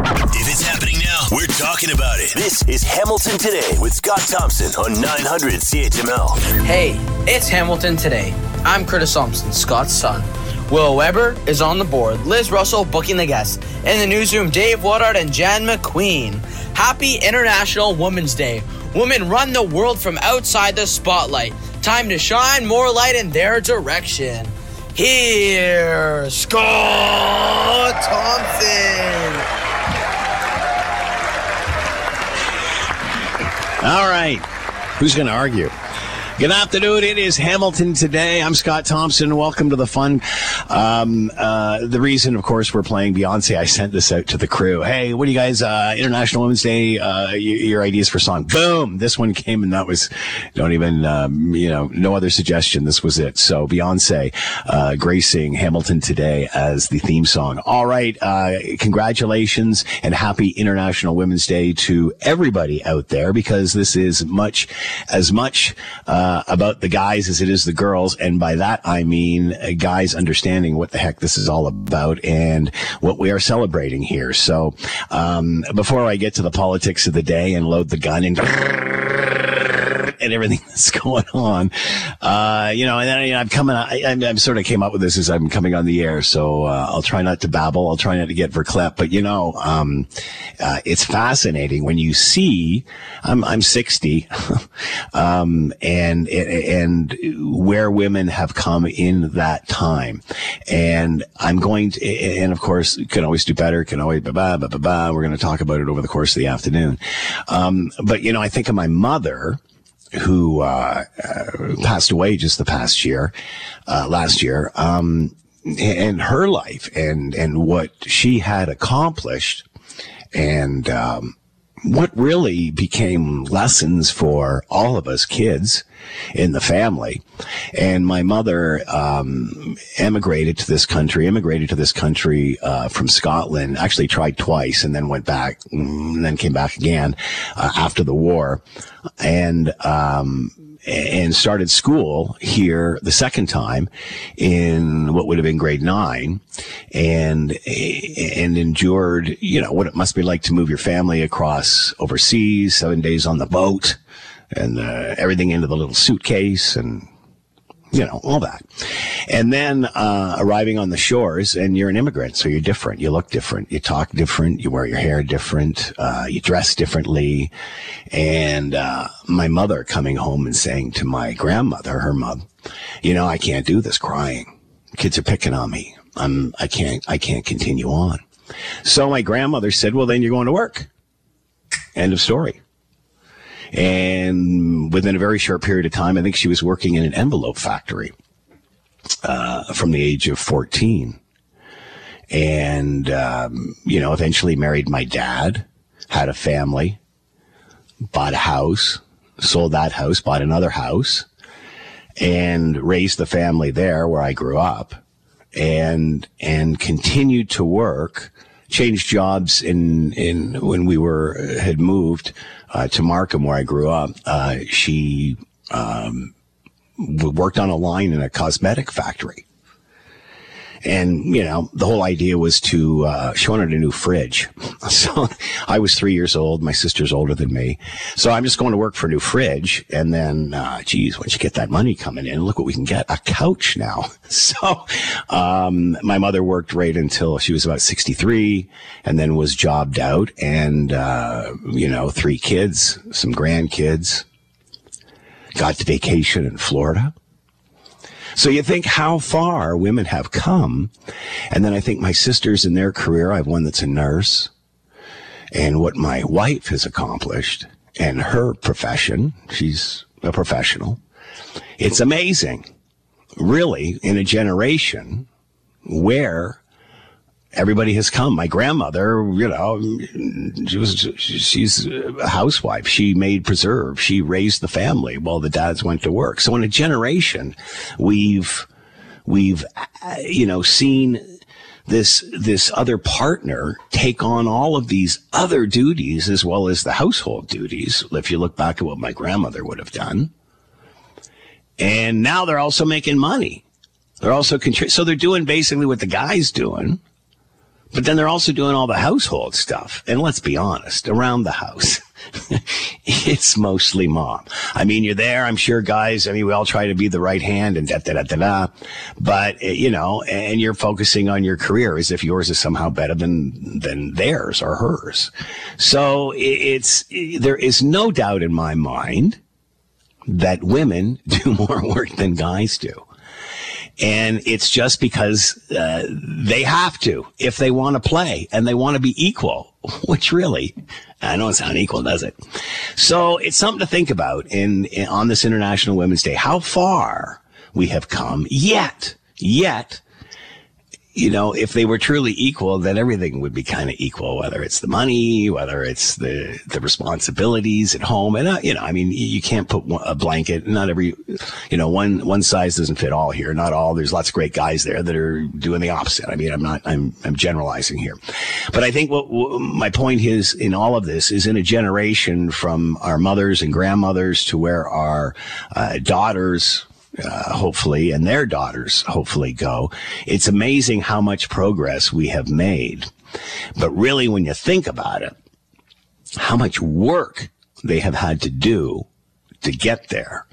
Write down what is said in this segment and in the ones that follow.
If it's happening now, we're talking about it. This is Hamilton Today with Scott Thompson on 900 CHML. Hey, it's Hamilton today. I'm Curtis Thompson, Scott's son. Will Weber is on the board. Liz Russell booking the guests. In the newsroom, Dave Woodard and Jan McQueen. Happy International Women's Day. Women run the world from outside the spotlight. Time to shine more light in their direction. Here, Scott Thompson. All right. Who's going to argue? Good afternoon. It is Hamilton today. I'm Scott Thompson. Welcome to the fun. Um, uh, the reason, of course, we're playing Beyonce. I sent this out to the crew. Hey, what do you guys? Uh, International Women's Day. Uh, your, ideas for song? Boom! This one came, and that was don't even um, you know no other suggestion. This was it. So Beyonce uh, gracing Hamilton today as the theme song. All right. Uh, congratulations and happy International Women's Day to everybody out there because this is much as much. Uh, uh, about the guys as it is the girls. And by that, I mean uh, guys understanding what the heck this is all about and what we are celebrating here. So, um, before I get to the politics of the day and load the gun and and everything that's going on. Uh, you know, and then you know, I'm coming, I, I'm, sort of came up with this as I'm coming on the air. So, uh, I'll try not to babble. I'll try not to get verklempt, but you know, um, uh, it's fascinating when you see, I'm, I'm 60, um, and, and where women have come in that time. And I'm going to, and of course, can always do better, can always, blah, blah, blah, blah, We're going to talk about it over the course of the afternoon. Um, but you know, I think of my mother, who uh, uh, passed away just the past year, uh, last year, um, and her life and and what she had accomplished, and um, what really became lessons for all of us kids in the family. And my mother um, emigrated to this country, immigrated to this country uh, from Scotland, actually tried twice and then went back and then came back again uh, after the war. And, um, and started school here the second time in what would have been grade nine and and endured you know what it must be like to move your family across overseas seven days on the boat and uh, everything into the little suitcase and you know all that. And then uh, arriving on the shores and you're an immigrant so you're different. You look different. You talk different. You wear your hair different. Uh, you dress differently. And uh, my mother coming home and saying to my grandmother her mom you know i can't do this crying. Kids are picking on me. I'm i can't i can't continue on. So my grandmother said well then you're going to work. End of story and within a very short period of time, I think she was working in an envelope factory uh, from the age of 14. And, um, you know, eventually married my dad, had a family, bought a house, sold that house, bought another house, and raised the family there where I grew up and and continued to work changed jobs in in when we were had moved uh, to Markham, where I grew up, uh, she um, worked on a line in a cosmetic factory. And, you know, the whole idea was to, uh, she wanted a new fridge. So I was three years old. My sister's older than me. So I'm just going to work for a new fridge. And then, uh, geez, once you get that money coming in, look what we can get. A couch now. So, um, my mother worked right until she was about 63 and then was jobbed out and, uh, you know, three kids, some grandkids, got to vacation in Florida so you think how far women have come. And then I think my sisters in their career, I have one that's a nurse and what my wife has accomplished and her profession. She's a professional. It's amazing, really, in a generation where everybody has come. My grandmother, you know, she was, she's a housewife. She made preserve. She raised the family while the dads went to work. So in a generation, we've, we've, you know, seen this, this other partner take on all of these other duties as well as the household duties. If you look back at what my grandmother would have done. And now they're also making money. They're also contributing. So they're doing basically what the guy's doing But then they're also doing all the household stuff. And let's be honest, around the house, it's mostly mom. I mean, you're there. I'm sure guys, I mean, we all try to be the right hand and da da da da da. But, eh, you know, and you're focusing on your career as if yours is somehow better than, than theirs or hers. So it's, there is no doubt in my mind that women do more work than guys do. And it's just because uh, they have to if they want to play and they want to be equal, which really, I don't sound equal, does it? So it's something to think about in, in on this International Women's Day. How far we have come yet, yet you know, if they were truly equal, then everything would be kind of equal, whether it's the money, whether it's the, the responsibilities at home. And, uh, you know, I mean, you can't put a blanket, not every, you know, one, one size doesn't fit all here. Not all. There's lots of great guys there that are doing the opposite. I mean, I'm not, I'm, I'm generalizing here, but I think what, what my point is in all of this is in a generation from our mothers and grandmothers to where our uh, daughters, uh, hopefully, and their daughters hopefully go. It's amazing how much progress we have made. But really, when you think about it, how much work they have had to do to get there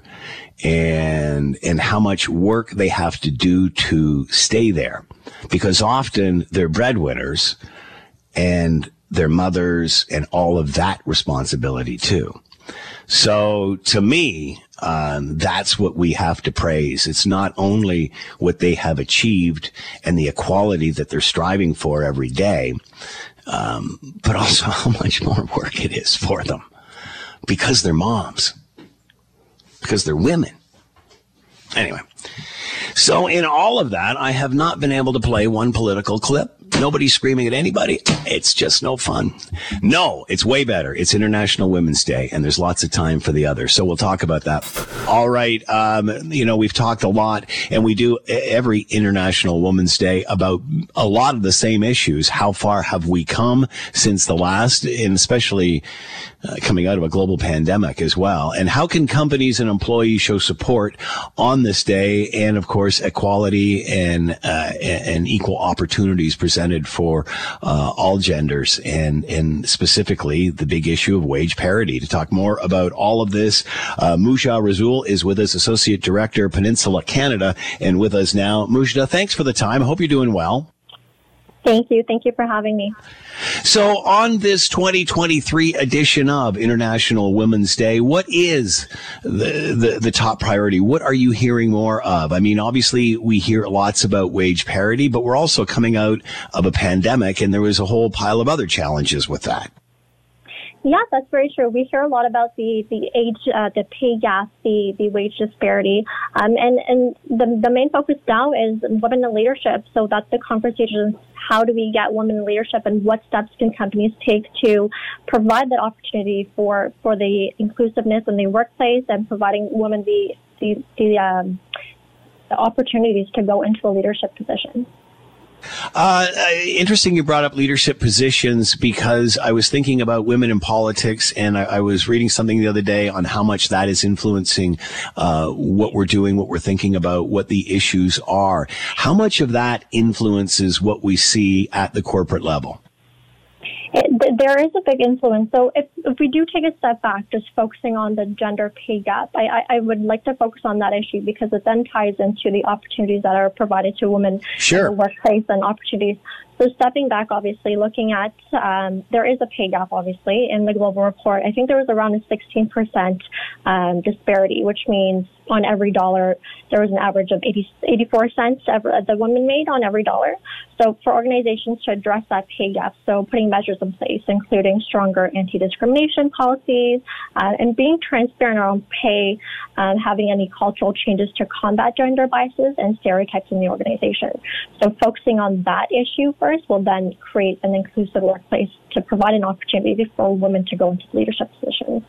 and and how much work they have to do to stay there because often they're breadwinners and their mothers and all of that responsibility too so to me, um, that's what we have to praise. It's not only what they have achieved and the equality that they're striving for every day, um, but also how much more work it is for them because they're moms, because they're women. Anyway, so in all of that, I have not been able to play one political clip. Nobody's screaming at anybody. It's just no fun. No, it's way better. It's International Women's Day, and there's lots of time for the other. So we'll talk about that. All right. Um, you know, we've talked a lot, and we do every International Women's Day about a lot of the same issues. How far have we come since the last, and especially uh, coming out of a global pandemic as well? And how can companies and employees show support on this day, and of course, equality and uh, and equal opportunities presented for uh, all genders, and and specifically the big issue of wage parity. To talk more about all of this, uh, Mujda Rasul is with us, Associate Director, Peninsula Canada, and with us now. Mujda, thanks for the time. I hope you're doing well. Thank you. Thank you for having me. So, on this 2023 edition of International Women's Day, what is the, the, the, top priority? What are you hearing more of? I mean, obviously, we hear lots about wage parity, but we're also coming out of a pandemic, and there was a whole pile of other challenges with that. Yeah, that's very true. We hear a lot about the the age, uh, the pay gap, the the wage disparity, um, and and the the main focus now is women in leadership. So that's the conversation: how do we get women in leadership, and what steps can companies take to provide that opportunity for for the inclusiveness in the workplace and providing women the the the, um, the opportunities to go into a leadership position. Uh, interesting you brought up leadership positions because I was thinking about women in politics and I, I was reading something the other day on how much that is influencing uh, what we're doing, what we're thinking about, what the issues are. How much of that influences what we see at the corporate level? It, there is a big influence. So if, if we do take a step back, just focusing on the gender pay gap, I, I, I, would like to focus on that issue because it then ties into the opportunities that are provided to women sure. in the workplace and opportunities. So stepping back, obviously, looking at um, there is a pay gap, obviously, in the global report. I think there was around a 16% um, disparity, which means on every dollar, there was an average of 80, 84 cents ever, the women made on every dollar. So for organizations to address that pay gap, so putting measures in place, including stronger anti-discrimination policies, uh, and being transparent around pay, um, having any cultural changes to combat gender biases and stereotypes in the organization. So focusing on that issue will then create an inclusive workplace to provide an opportunity for women to go into leadership positions.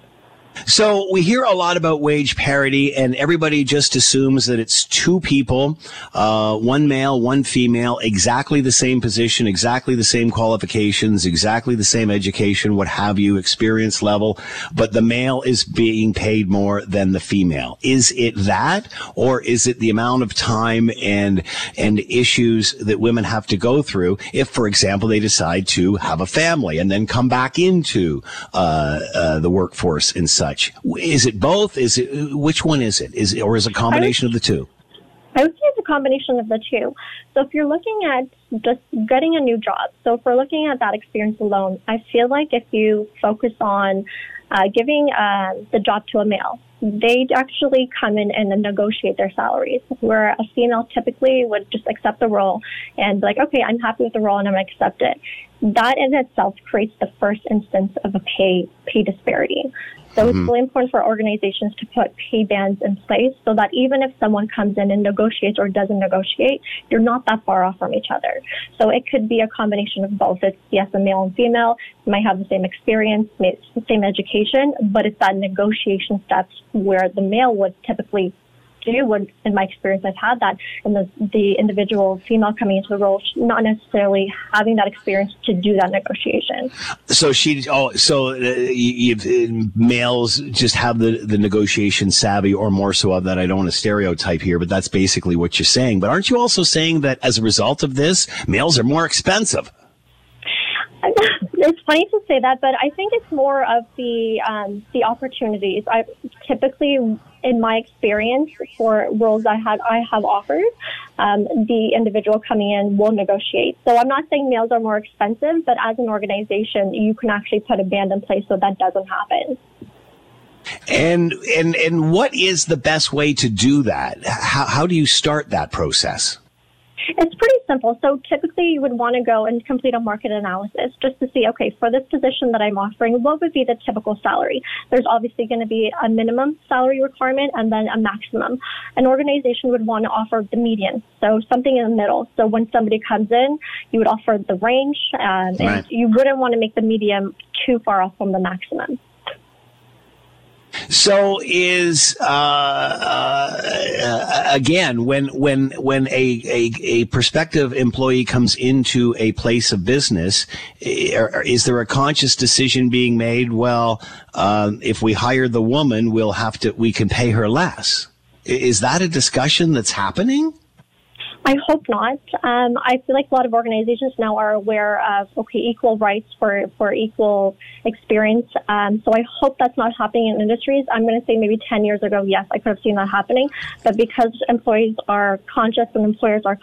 So we hear a lot about wage parity, and everybody just assumes that it's two people, uh, one male, one female, exactly the same position, exactly the same qualifications, exactly the same education, what have you, experience level, but the male is being paid more than the female. Is it that, or is it the amount of time and and issues that women have to go through if, for example, they decide to have a family and then come back into uh, uh, the workforce such? Much? Is it both? Is it which one is it? Is it, or is it a combination of the two? I would say it's a combination of the two. So if you're looking at just getting a new job, so if we're looking at that experience alone, I feel like if you focus on uh, giving uh, the job to a male, they'd actually come in and negotiate their salaries. Where a female typically would just accept the role and be like, okay, I'm happy with the role and I'm going to accept it. That in itself creates the first instance of a pay pay disparity. So mm-hmm. it's really important for organizations to put pay bands in place so that even if someone comes in and negotiates or doesn't negotiate, you're not that far off from each other. So it could be a combination of both. It's yes, a male and female might have the same experience, same education, but it's that negotiation steps where the male would typically do would, in my experience, I've had that, and the, the individual female coming into the role, not necessarily having that experience to do that negotiation. So she, oh, so uh, you, uh, males just have the, the negotiation savvy or more so of that. I don't want to stereotype here, but that's basically what you're saying. But aren't you also saying that as a result of this, males are more expensive? It's funny to say that, but I think it's more of the um, the opportunities. I typically, in my experience, for roles I had I have offered, um, the individual coming in will negotiate. So I'm not saying males are more expensive, but as an organization, you can actually put a band in place so that doesn't happen. And and and what is the best way to do that? How how do you start that process? It's pretty simple. So typically you would want to go and complete a market analysis just to see, okay, for this position that I'm offering, what would be the typical salary? There's obviously going to be a minimum salary requirement and then a maximum. An organization would want to offer the median, so something in the middle. So when somebody comes in, you would offer the range, um, right. and you wouldn't want to make the median too far off from the maximum. So is uh, uh, again when when when a, a, a prospective employee comes into a place of business, is there a conscious decision being made? Well, uh, if we hire the woman, we'll have to we can pay her less. Is that a discussion that's happening? I hope not. Um, I feel like a lot of organizations now are aware of okay equal rights for for equal experience. Um, so I hope that's not happening in industries. I'm going to say maybe 10 years ago, yes, I could have seen that happening, but because employees are conscious and employers are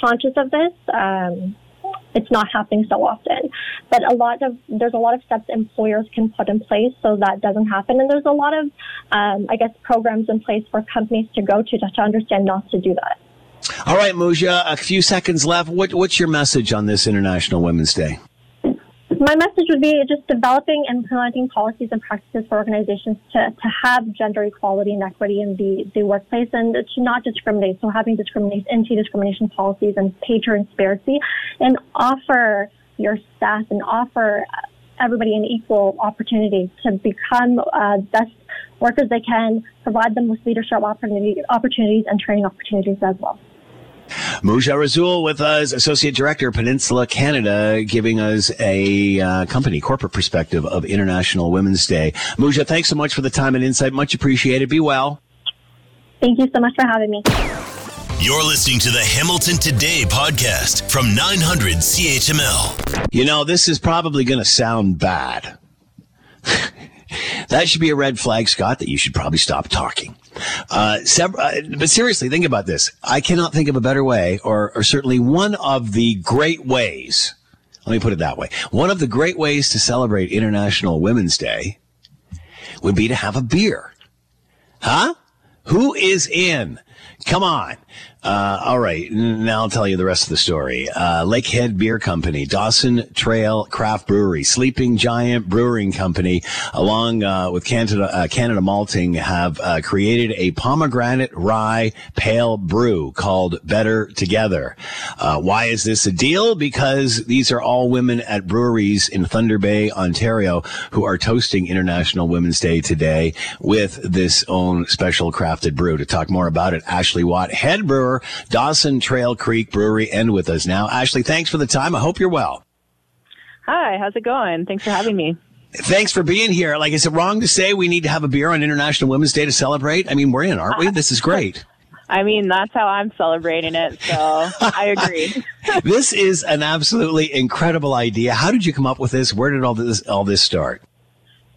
conscious of this. Um, it's not happening so often. But a lot of there's a lot of steps employers can put in place so that doesn't happen. And there's a lot of um, I guess programs in place for companies to go to to understand not to do that. All right, Muja, a few seconds left. What, what's your message on this International Women's Day? My message would be just developing and implementing policies and practices for organizations to, to have gender equality and equity in the, the workplace and to not discriminate. So having discrimination, anti-discrimination policies and pay transparency and offer your staff and offer everybody an equal opportunity to become uh, best workers they can, provide them with leadership opportunity, opportunities and training opportunities as well. Muja Rasul with us, Associate Director, Peninsula Canada, giving us a uh, company corporate perspective of International Women's Day. Muja, thanks so much for the time and insight. Much appreciated. Be well. Thank you so much for having me. You're listening to the Hamilton Today podcast from 900 CHML. You know, this is probably going to sound bad. that should be a red flag, Scott, that you should probably stop talking. Uh, uh, but seriously, think about this. I cannot think of a better way, or, or certainly one of the great ways. Let me put it that way. One of the great ways to celebrate International Women's Day would be to have a beer. Huh? Who is in? Come on. Uh, all right, now I'll tell you the rest of the story. Uh, Lakehead Beer Company, Dawson Trail Craft Brewery, Sleeping Giant Brewing Company, along uh, with Canada uh, Canada Malting, have uh, created a pomegranate rye pale brew called Better Together. Uh, why is this a deal? Because these are all women at breweries in Thunder Bay, Ontario, who are toasting International Women's Day today with this own special crafted brew. To talk more about it, Ashley Watt, head brewer. Dawson Trail Creek Brewery, and with us now. Ashley, thanks for the time. I hope you're well. Hi, how's it going? Thanks for having me. Thanks for being here. Like, is it wrong to say we need to have a beer on International Women's Day to celebrate? I mean, we're in, aren't we? This is great. I mean, that's how I'm celebrating it, so I agree. this is an absolutely incredible idea. How did you come up with this? Where did all this all this start?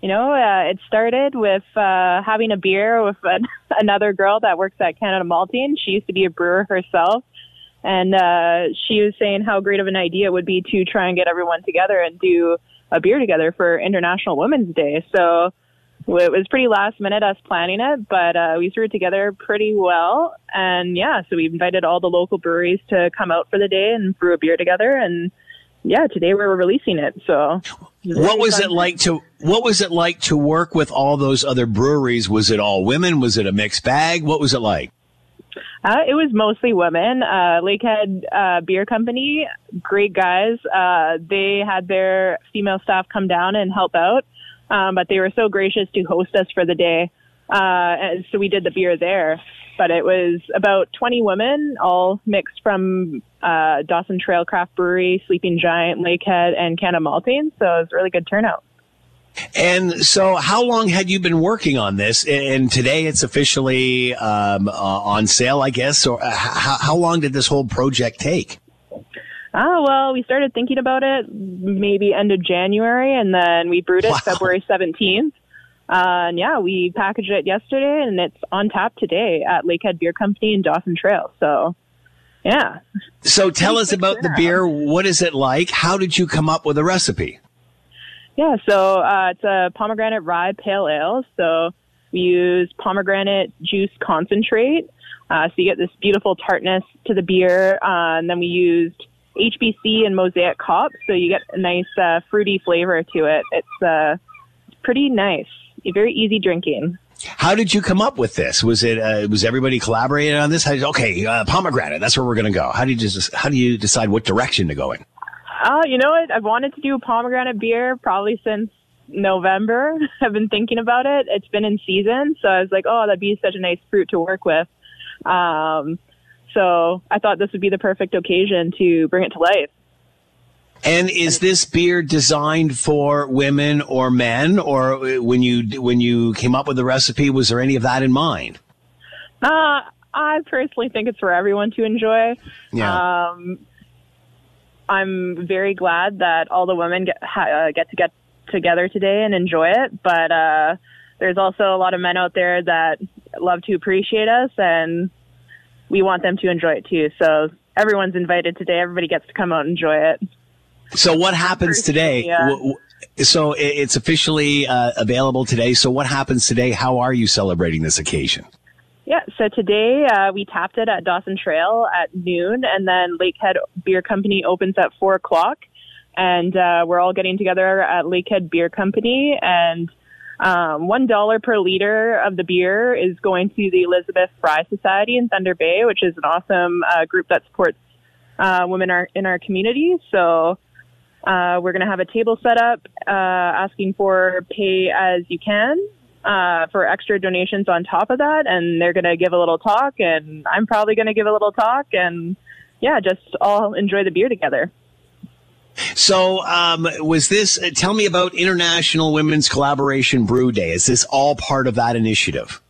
You know, uh, it started with uh, having a beer with an, another girl that works at Canada Malting. She used to be a brewer herself. And uh, she was saying how great of an idea it would be to try and get everyone together and do a beer together for International Women's Day. So it was pretty last minute us planning it, but uh, we threw it together pretty well. And yeah, so we invited all the local breweries to come out for the day and brew a beer together. And yeah, today we're releasing it. So what was it like to what was it like to work with all those other breweries? Was it all women? Was it a mixed bag? What was it like? Uh, it was mostly women. Uh, Lakehead uh, Beer Company, great guys. Uh, they had their female staff come down and help out, um, but they were so gracious to host us for the day. Uh, and so we did the beer there. But it was about 20 women, all mixed from uh, Dawson Trail Craft Brewery, Sleeping Giant, Lakehead, and Canada Malting. So it was a really good turnout. And so, how long had you been working on this? And today it's officially um, uh, on sale, I guess. Or uh, how, how long did this whole project take? Oh, well, we started thinking about it maybe end of January, and then we brewed it wow. February 17th. Uh, and yeah, we packaged it yesterday, and it's on tap today at Lakehead Beer Company in Dawson Trail. So, yeah. So, tell us about the beer. What is it like? How did you come up with a recipe? Yeah, so uh, it's a pomegranate rye pale ale. So we use pomegranate juice concentrate. Uh, so you get this beautiful tartness to the beer. Uh, and then we used HBC and mosaic hops. So you get a nice uh, fruity flavor to it. It's uh, pretty nice, very easy drinking. How did you come up with this? Was it uh, was everybody collaborating on this? Did, okay, uh, pomegranate. That's where we're going to go. How do you just how do you decide what direction to go in? Uh, you know what? I've wanted to do a pomegranate beer probably since November. I've been thinking about it. It's been in season, so I was like, oh, that'd be such a nice fruit to work with. Um, so I thought this would be the perfect occasion to bring it to life. And is this beer designed for women or men, or when you when you came up with the recipe, was there any of that in mind? Uh, I personally think it's for everyone to enjoy. Yeah. Um, I'm very glad that all the women get uh, get to get together today and enjoy it. But uh, there's also a lot of men out there that love to appreciate us, and we want them to enjoy it too. So everyone's invited today. Everybody gets to come out and enjoy it. So what happens today? Yeah. So it's officially uh, available today. So what happens today? How are you celebrating this occasion? Yeah, so today uh, we tapped it at Dawson Trail at noon, and then Lakehead Beer Company opens at four o'clock, and uh, we're all getting together at Lakehead Beer Company, and um, one dollar per liter of the beer is going to the Elizabeth Fry Society in Thunder Bay, which is an awesome uh, group that supports uh, women are, in our community. So uh, we're going to have a table set up uh, asking for pay as you can uh, for extra donations on top of that. And they're going to give a little talk, and I'm probably going to give a little talk, and yeah, just all enjoy the beer together. So, um, was this? Tell me about International Women's Collaboration Brew Day. Is this all part of that initiative?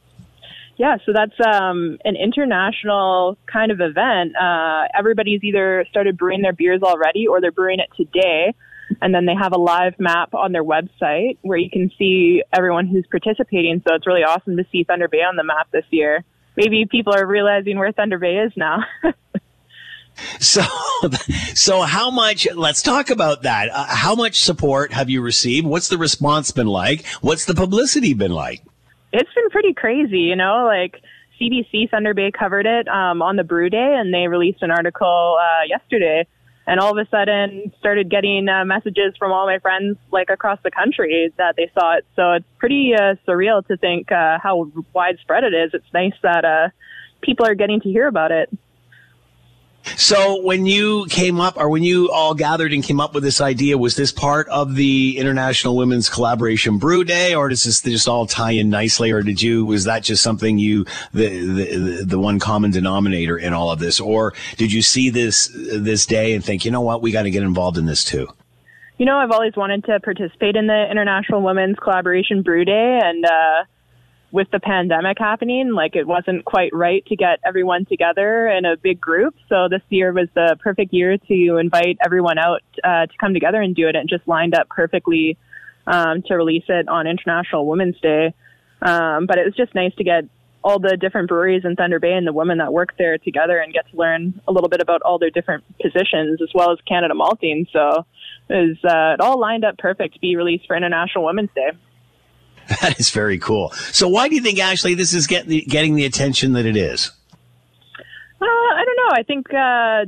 Yeah, so that's um, an international kind of event. Uh, everybody's either started brewing their beers already or they're brewing it today. And then they have a live map on their website where you can see everyone who's participating. So it's really awesome to see Thunder Bay on the map this year. Maybe people are realizing where Thunder Bay is now. so, so how much? Let's talk about that. Uh, how much support have you received? What's the response been like? What's the publicity been like? It's been pretty crazy, you know, like CBC Thunder Bay covered it um, on the Brew Day, and they released an article uh, yesterday. And all of a sudden, started getting uh, messages from all my friends like across the country that they saw it. So it's pretty uh, surreal to think uh, how widespread it is. It's nice that uh, people are getting to hear about it. So when you came up, or when you all gathered and came up with this idea, was this part of the International Women's Collaboration Brew Day, or does this just all tie in nicely, or did you was that just something you the the, the one common denominator in all of this, or did you see this this day and think, you know what, we got to get involved in this too? You know, I've always wanted to participate in the International Women's Collaboration Brew Day, and uh, with the pandemic happening, like it wasn't quite right to get everyone together in a big group. So this year was the perfect year to invite everyone out uh, to come together and do it. And just lined up perfectly um, to release it on International Women's Day. Um, but it was just nice to get all the different breweries in Thunder Bay and the women that work there together and get to learn a little bit about all their different positions as well as Canada Malting. So it was uh, it all lined up perfect to be released for International Women's Day. That is very cool. So why do you think, Ashley, this is the, getting the attention that it is? Uh, I don't know. I think uh,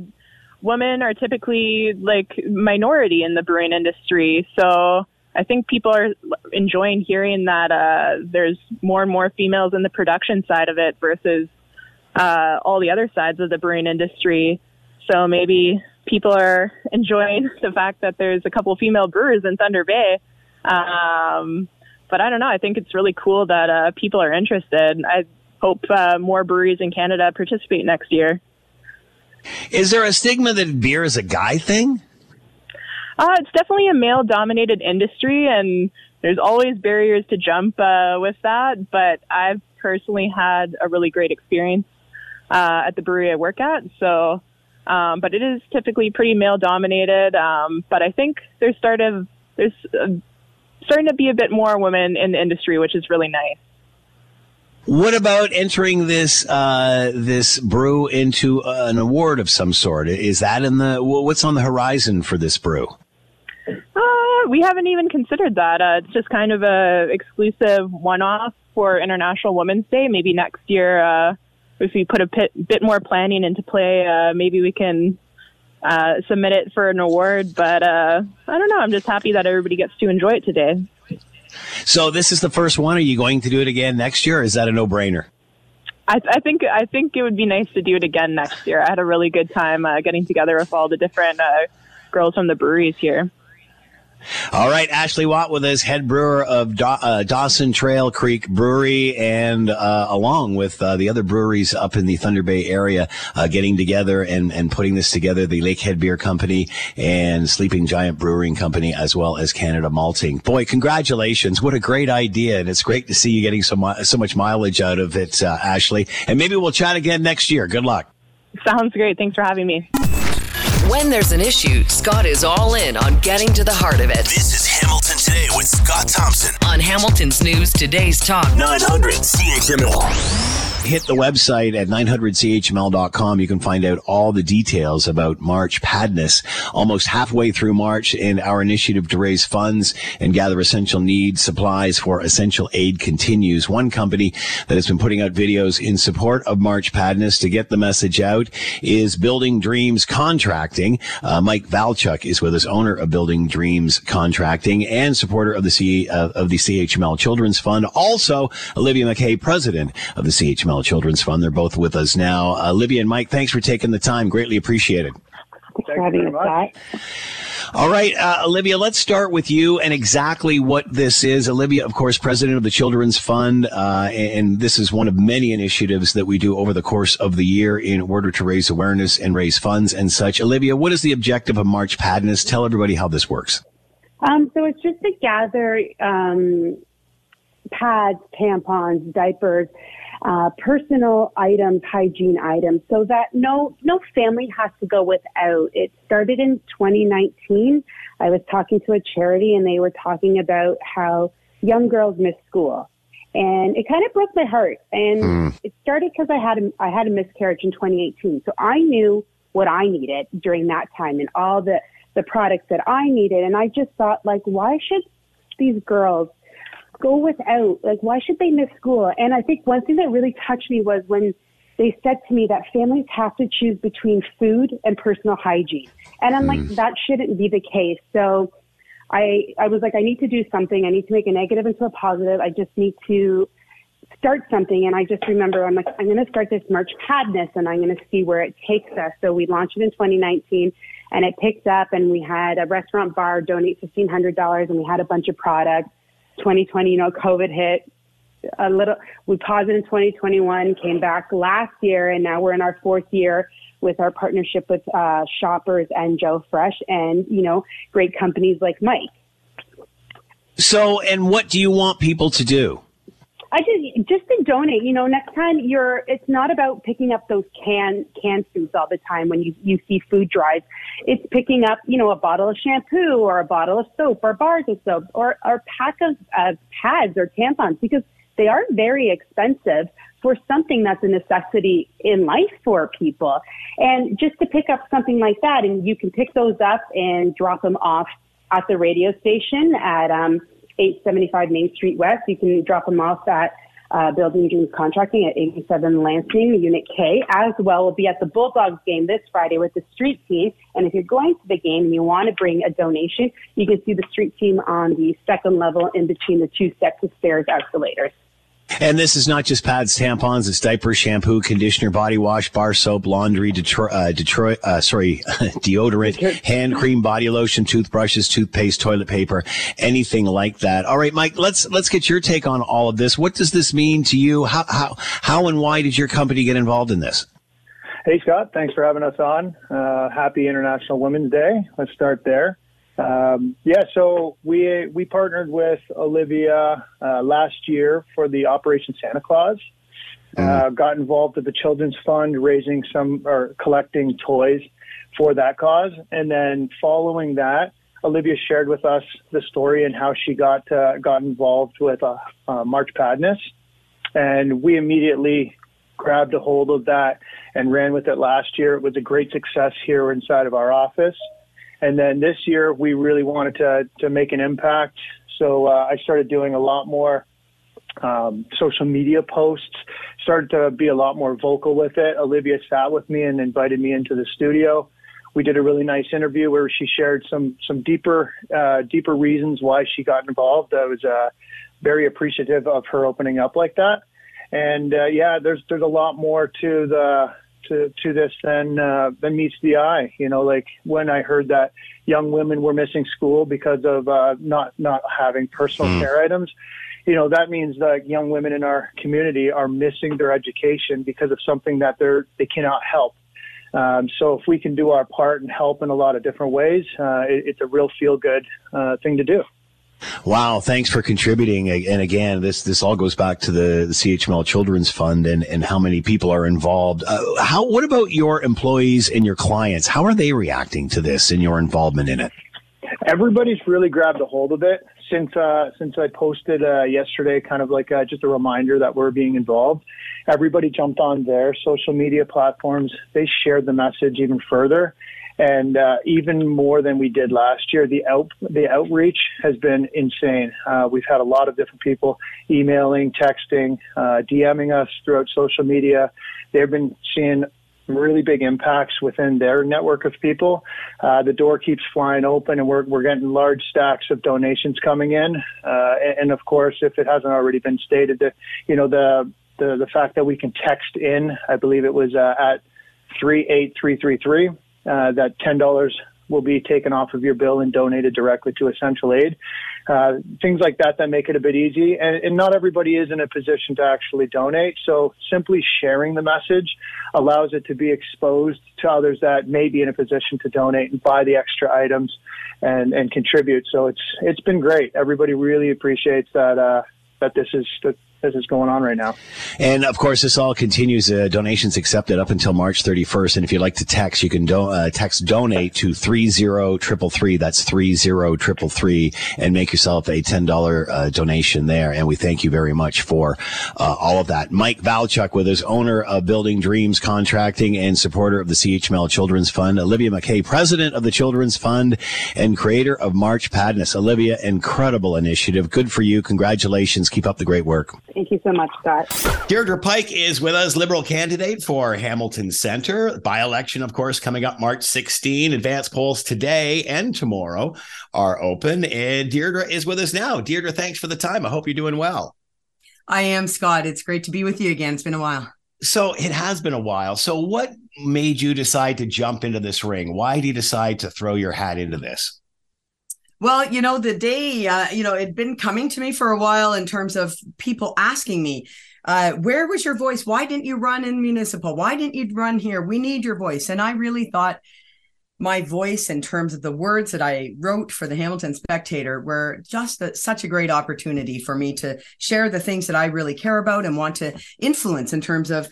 women are typically like minority in the brewing industry. So I think people are enjoying hearing that uh, there's more and more females in the production side of it versus uh, all the other sides of the brewing industry. So maybe people are enjoying the fact that there's a couple female brewers in Thunder Bay. Um, but I don't know. I think it's really cool that uh, people are interested. I hope uh, more breweries in Canada participate next year. Is there a stigma that beer is a guy thing? Uh, it's definitely a male dominated industry, and there's always barriers to jump uh, with that. But I've personally had a really great experience uh, at the brewery I work at. So, um, but it is typically pretty male dominated. Um, but I think there's sort of there's starting to be a bit more women in the industry, which is really nice. What about entering this uh, this brew into an award of some sort? Is that in the what's on the horizon for this brew? Uh, we haven't even considered that. Uh, it's just kind of a exclusive one off for International Women's Day. Maybe next year, uh, if we put a bit, bit more planning into play, uh, maybe we can uh, submit it for an award. But uh, I don't know. I'm just happy that everybody gets to enjoy it today. So this is the first one. Are you going to do it again next year? is that a no brainer? I, I, think I think it would be nice to do it again next year. I had a really good time uh, getting together with all the different uh, girls from the breweries here. All right, Ashley Watt with us, head brewer of da- uh, Dawson Trail Creek Brewery, and uh, along with uh, the other breweries up in the Thunder Bay area, uh, getting together and, and putting this together, the Lakehead Beer Company and Sleeping Giant Brewing Company, as well as Canada Malting. Boy, congratulations. What a great idea. And it's great to see you getting so, mu- so much mileage out of it, uh, Ashley. And maybe we'll chat again next year. Good luck. Sounds great. Thanks for having me. When there's an issue, Scott is all in on getting to the heart of it. This is Hamilton Today with Scott Thompson. On Hamilton's News Today's Talk. 900 CHML hit the website at 900chml.com. You can find out all the details about March Padness. Almost halfway through March and our initiative to raise funds and gather essential needs supplies for essential aid continues. One company that has been putting out videos in support of March Padness to get the message out is Building Dreams Contracting. Uh, Mike Valchuk is with us, owner of Building Dreams Contracting and supporter of the C, uh, of the CHML Children's Fund. Also, Olivia McKay, president of the CHML Children's Fund. They're both with us now. Uh, Libby and Mike, thanks for taking the time. Greatly appreciated. Thanks for having us, All right, uh, Olivia, let's start with you and exactly what this is. Olivia, of course, president of the Children's Fund, uh, and this is one of many initiatives that we do over the course of the year in order to raise awareness and raise funds and such. Olivia, what is the objective of March Padness? Tell everybody how this works. Um, so it's just to gather um, pads, tampons, diapers, uh, personal items, hygiene items, so that no no family has to go without. It started in 2019. I was talking to a charity, and they were talking about how young girls miss school, and it kind of broke my heart. And mm. it started because I had a, I had a miscarriage in 2018, so I knew what I needed during that time and all the the products that I needed, and I just thought like, why should these girls go without. Like, why should they miss school? And I think one thing that really touched me was when they said to me that families have to choose between food and personal hygiene. And I'm like, mm. that shouldn't be the case. So I, I was like, I need to do something. I need to make a negative into a positive. I just need to start something. And I just remember, I'm like, I'm going to start this March Padness and I'm going to see where it takes us. So we launched it in 2019 and it picked up and we had a restaurant bar donate $1,500 and we had a bunch of products. 2020, you know, COVID hit a little, we paused it in 2021, came back last year, and now we're in our fourth year with our partnership with uh, Shoppers and Joe Fresh and, you know, great companies like Mike. So, and what do you want people to do? I just just to donate. You know, next time you're, it's not about picking up those can canned foods all the time when you you see food drives. It's picking up, you know, a bottle of shampoo or a bottle of soap or bars of soap or or pack of uh, pads or tampons because they are very expensive for something that's a necessity in life for people. And just to pick up something like that, and you can pick those up and drop them off at the radio station at um, 875 Main Street West. You can drop them off at uh, Building Dreams Contracting at 87 Lansing, Unit K, as well We'll be at the Bulldogs game this Friday with the street team. And if you're going to the game and you want to bring a donation, you can see the street team on the second level in between the two sets of stairs escalators. And this is not just pads, tampons, it's diapers, shampoo, conditioner, body wash, bar soap, laundry, Detroit, uh, Detroit uh, sorry, deodorant, hand cream, body lotion, toothbrushes, toothpaste, toilet paper, anything like that. All right, Mike, let's, let's get your take on all of this. What does this mean to you? How, how, how and why did your company get involved in this? Hey, Scott, thanks for having us on. Uh, happy International Women's Day. Let's start there. Um, yeah, so we we partnered with Olivia uh, last year for the Operation Santa Claus. Uh, mm-hmm. got involved with the Children's Fund, raising some or collecting toys for that cause, and then following that, Olivia shared with us the story and how she got uh, got involved with uh, uh, March Padness, and we immediately grabbed a hold of that and ran with it last year. It was a great success here inside of our office. And then this year, we really wanted to to make an impact. So uh, I started doing a lot more um, social media posts. Started to be a lot more vocal with it. Olivia sat with me and invited me into the studio. We did a really nice interview where she shared some some deeper uh, deeper reasons why she got involved. I was uh, very appreciative of her opening up like that. And uh, yeah, there's there's a lot more to the to to this than uh, than meets the eye. You know, like when I heard that young women were missing school because of uh, not not having personal mm. care items. You know, that means that young women in our community are missing their education because of something that they're they cannot help. Um, so if we can do our part and help in a lot of different ways, uh, it, it's a real feel good uh, thing to do. Wow, thanks for contributing. And again, this this all goes back to the, the CHML Children's Fund and, and how many people are involved. Uh, how what about your employees and your clients? How are they reacting to this and your involvement in it? Everybody's really grabbed a hold of it since uh, since I posted uh, yesterday, kind of like uh, just a reminder that we're being involved. Everybody jumped on their social media platforms. They shared the message even further and uh, even more than we did last year. The out the outreach has been insane. Uh, we've had a lot of different people emailing, texting, uh, DMing us throughout social media. They've been seeing really big impacts within their network of people. Uh, the door keeps flying open, and we're we're getting large stacks of donations coming in. Uh, and, and of course, if it hasn't already been stated, that you know the the the fact that we can text in, I believe it was uh, at three eight three three three uh, that $10 will be taken off of your bill and donated directly to essential aid. Uh, things like that that make it a bit easy. And, and, not everybody is in a position to actually donate. So simply sharing the message allows it to be exposed to others that may be in a position to donate and buy the extra items and, and contribute. So it's it's been great. Everybody really appreciates that uh, that this is that this is going on right now. And of course, this all continues. Uh, donations accepted up until March 31st. And if you'd like to text, you can do- uh, text donate to 30333. That's 30333 and make yourself a $10 uh, donation there. And we thank you very much for uh, all of that. Mike Valchuk with us, owner of Building Dreams Contracting and supporter of the CHML Children's Fund. Olivia McKay, president of the Children's Fund and creator of March Padness. Olivia, incredible initiative. Good for you. Congratulations. Keep up the great work. Thank you so much, Scott. Deirdre Pike is with us, Liberal candidate for Hamilton Center. By election, of course, coming up March 16. Advanced polls today and tomorrow are open. And Deirdre is with us now. Deirdre, thanks for the time. I hope you're doing well. I am, Scott. It's great to be with you again. It's been a while. So it has been a while. So, what made you decide to jump into this ring? Why did you decide to throw your hat into this? Well, you know, the day, uh, you know, it'd been coming to me for a while in terms of people asking me, uh, where was your voice? Why didn't you run in municipal? Why didn't you run here? We need your voice. And I really thought my voice in terms of the words that I wrote for the Hamilton Spectator were just a, such a great opportunity for me to share the things that I really care about and want to influence in terms of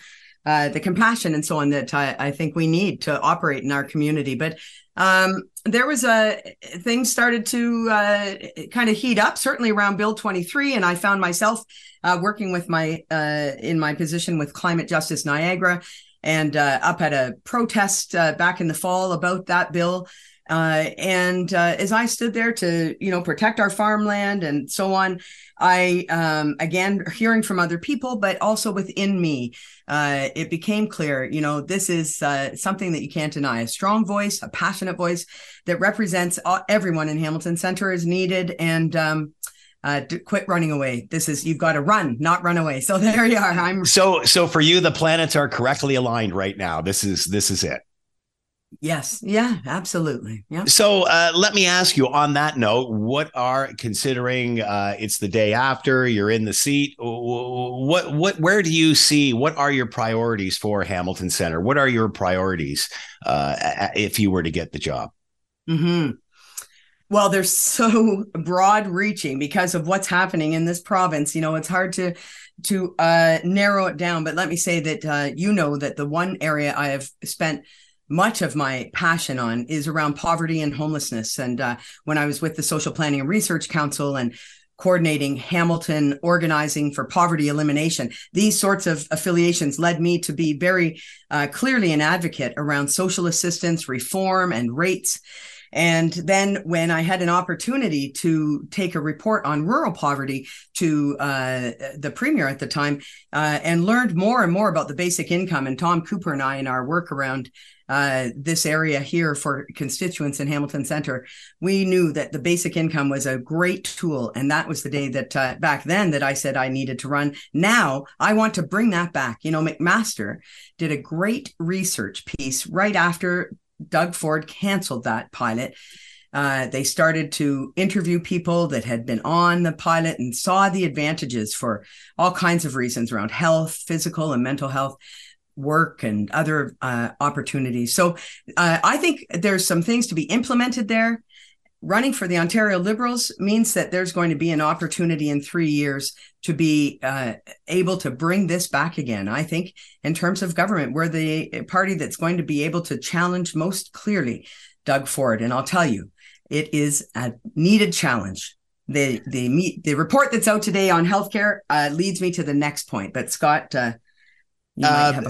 uh, the compassion and so on that I, I, think we need to operate in our community. But um, there was a things started to uh, kind of heat up, certainly around Bill 23, and I found myself uh, working with my uh, in my position with Climate Justice Niagara and uh, up at a protest uh, back in the fall about that bill. Uh, and uh, as I stood there to, you know, protect our farmland and so on, I, um, again, hearing from other people, but also within me, uh, it became clear, you know, this is uh, something that you can't deny. A strong voice, a passionate voice that represents everyone in Hamilton Center is needed. And, um, uh, quit running away. This is you've got to run, not run away. So there you are. I'm so so for you, the planets are correctly aligned right now. This is this is it. Yes. Yeah, absolutely. Yeah. So uh, let me ask you on that note, what are considering uh, it's the day after you're in the seat? What what where do you see what are your priorities for Hamilton Center? What are your priorities uh, if you were to get the job? Hmm. Well, they're so broad reaching because of what's happening in this province. You know, it's hard to to uh, narrow it down. But let me say that uh, you know that the one area I have spent much of my passion on is around poverty and homelessness. And uh, when I was with the Social Planning and Research Council and coordinating Hamilton organizing for poverty elimination, these sorts of affiliations led me to be very uh, clearly an advocate around social assistance, reform, and rates. And then when I had an opportunity to take a report on rural poverty to uh, the premier at the time uh, and learned more and more about the basic income, and Tom Cooper and I in our work around uh, this area here for constituents in Hamilton Center, we knew that the basic income was a great tool. And that was the day that uh, back then that I said I needed to run. Now I want to bring that back. You know, McMaster did a great research piece right after Doug Ford canceled that pilot. Uh, they started to interview people that had been on the pilot and saw the advantages for all kinds of reasons around health, physical and mental health, work, and other uh, opportunities. So uh, I think there's some things to be implemented there. Running for the Ontario Liberals means that there's going to be an opportunity in three years to be uh, able to bring this back again. I think, in terms of government, we're the party that's going to be able to challenge most clearly Doug Ford. And I'll tell you, it is a needed challenge. The the the report that's out today on healthcare uh, leads me to the next point. But Scott, uh, uh,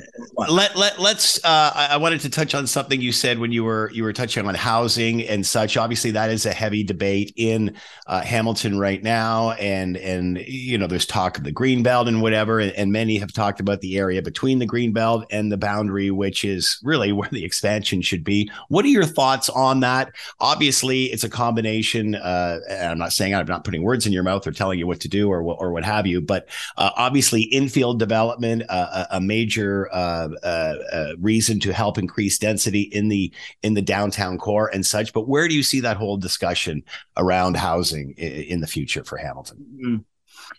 let let let's. Uh, I wanted to touch on something you said when you were you were touching on housing and such. Obviously, that is a heavy debate in uh, Hamilton right now, and and you know there's talk of the green belt and whatever, and, and, many have talked about the area between the green belt and the boundary, which is really where the expansion should be. What are your thoughts on that? Obviously, it's a combination. Uh, I'm not saying I'm not putting words in your mouth or telling you what to do or or what have you, but uh, obviously infill development, uh, a, a major major uh, uh, uh, reason to help increase density in the in the downtown core and such. But where do you see that whole discussion around housing in, in the future for Hamilton? Mm-hmm.